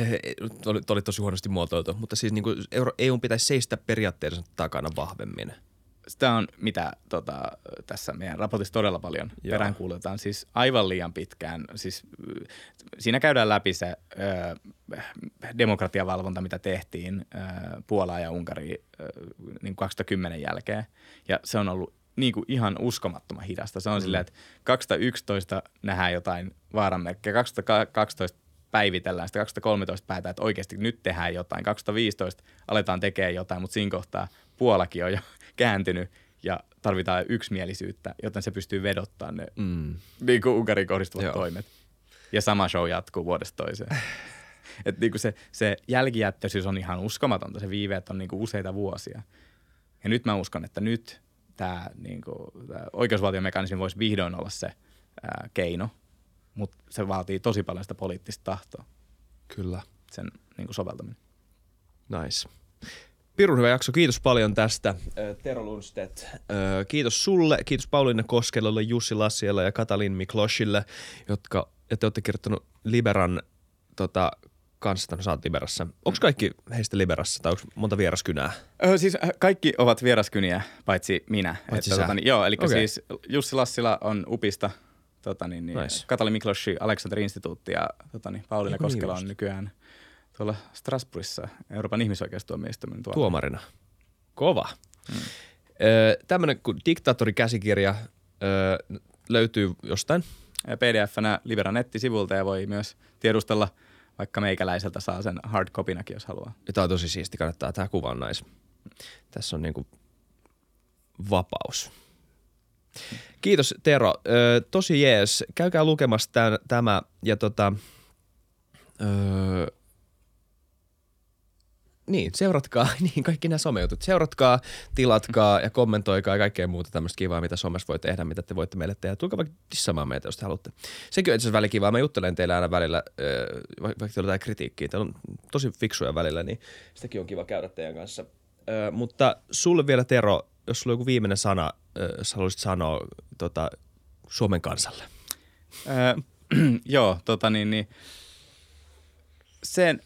Tuo oli tosi huonosti muotoiltu, mutta siis niin kuin EUn pitäisi seistä periaatteessa takana vahvemmin – sitä on, mitä tota, tässä meidän raportissa todella paljon Joo. peräänkuulutetaan, siis aivan liian pitkään. Siis, siinä käydään läpi se ö, demokratiavalvonta, mitä tehtiin ö, Puolaa ja Unkari ö, niin 2010 jälkeen. Ja se on ollut niin kuin ihan uskomattoman hidasta. Se on mm. silleen, että 2011 nähdään jotain vaaranmerkkejä, 2012 päivitellään, sitten 2013 päätetään, että oikeasti nyt tehdään jotain, 2015 aletaan tekemään jotain, mutta siinä kohtaa Puolakin on jo kääntynyt ja tarvitaan yksimielisyyttä, joten se pystyy vedottaa ne mm. niin kuin Unkarin kohdistuvat Joo. toimet. Ja sama show jatkuu vuodesta toiseen. Et niin kuin se, se jälkijättöisyys on ihan uskomatonta, se viiveet on niin kuin useita vuosia. Ja nyt mä uskon, että nyt tämä niin kuin, oikeusvaltiomekanismi voisi vihdoin olla se ää, keino, mutta se vaatii tosi paljon sitä poliittista tahtoa. Kyllä. Sen niin kuin soveltaminen. Nice. Pirun hyvä jakso. Kiitos paljon tästä, Tero Lundstedt. Kiitos sulle, kiitos Pauliina Koskelolle, Jussi Lassialle ja Katalin Mikloshille, jotka ja te olette kirjoittanut Liberan tota, kanssa, no sä oot Liberassa. Onko kaikki heistä Liberassa tai onko monta vieraskynää? Öö, siis kaikki ovat vieraskyniä, paitsi minä. Paitsi että, tota, niin, joo, eli okay. siis Jussi Lassila on UPista, tota, niin, niin, nice. Katalin Mikloshi, Aleksander Instituutti ja tota, niin, Pauliina Koskela on nykyään – tuolla Strasbourgissa Euroopan ihmisoikeustuomioistuimen tuomarina. Tuomarina. Kova. Hmm. Tämmöinen kuin diktaattorikäsikirja öö, löytyy jostain. PDF-nä Libera nettisivulta ja voi myös tiedustella vaikka meikäläiseltä saa sen hardcopinakin, jos haluaa. Ja tämä on tosi siisti, kannattaa. Tämä kuva on nais. Tässä on niinku vapaus. Kiitos Tero. Ö, tosi jees. Käykää lukemassa tämän, tämä ja tota, öö, niin, seuratkaa, niin kaikki nämä somejutut. Seuratkaa, tilatkaa ja kommentoikaa ja kaikkea muuta tämmöistä kivaa, mitä somessa voi tehdä, mitä te voitte meille tehdä. Tulkaa vaikka dissaamaan meitä, jos te haluatte. Sekin on itse asiassa välikivaa. Mä juttelen teille aina välillä, vaikka teillä on kritiikkiä. Teillä on tosi fiksuja välillä, niin sitäkin on kiva käydä teidän kanssa. Mutta sulle vielä Tero, jos sulla on joku viimeinen sana, jos haluaisit sanoa tota, Suomen kansalle. Öö, joo, tota niin, niin sen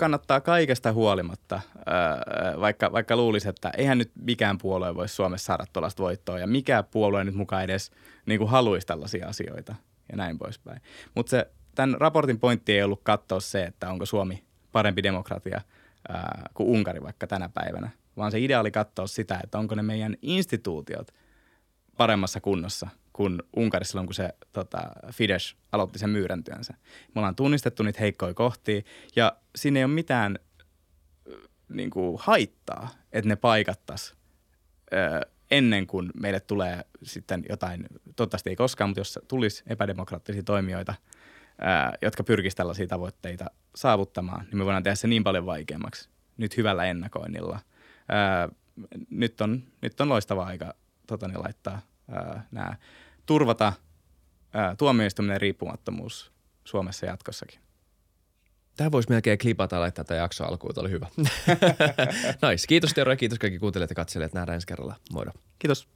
kannattaa kaikesta huolimatta, vaikka, vaikka luulisi, että eihän nyt mikään puolue voi Suomessa saada tuollaista voittoa ja mikä puolue nyt mukaan edes niin kuin haluaisi tällaisia asioita ja näin poispäin. Mutta tämän raportin pointti ei ollut katsoa se, että onko Suomi parempi demokratia ää, kuin Unkari vaikka tänä päivänä, vaan se idea oli katsoa sitä, että onko ne meidän instituutiot paremmassa kunnossa kuin Unkarissa silloin, kun se tota, Fidesz aloitti sen myyräntyönsä. Me ollaan tunnistettu niitä heikkoja kohtia ja siinä ei ole mitään niin kuin, haittaa, että ne paikattaisiin ennen kuin meille tulee sitten jotain, toivottavasti ei koskaan, mutta jos tulisi epädemokraattisia toimijoita, ää, jotka pyrkisivät tällaisia tavoitteita saavuttamaan, niin me voidaan tehdä se niin paljon vaikeammaksi nyt hyvällä ennakoinnilla. Ää, nyt, on, nyt on loistava aika tota, niin laittaa nämä turvata tuomioistuminen riippumattomuus Suomessa jatkossakin. Tämä voisi melkein klipata laittaa tätä jaksoa alkuun, oli hyvä. nice. Kiitos Tero ja kiitos kaikki kuuntelijat ja katselijat. Nähdään ensi kerralla. Moido. Kiitos.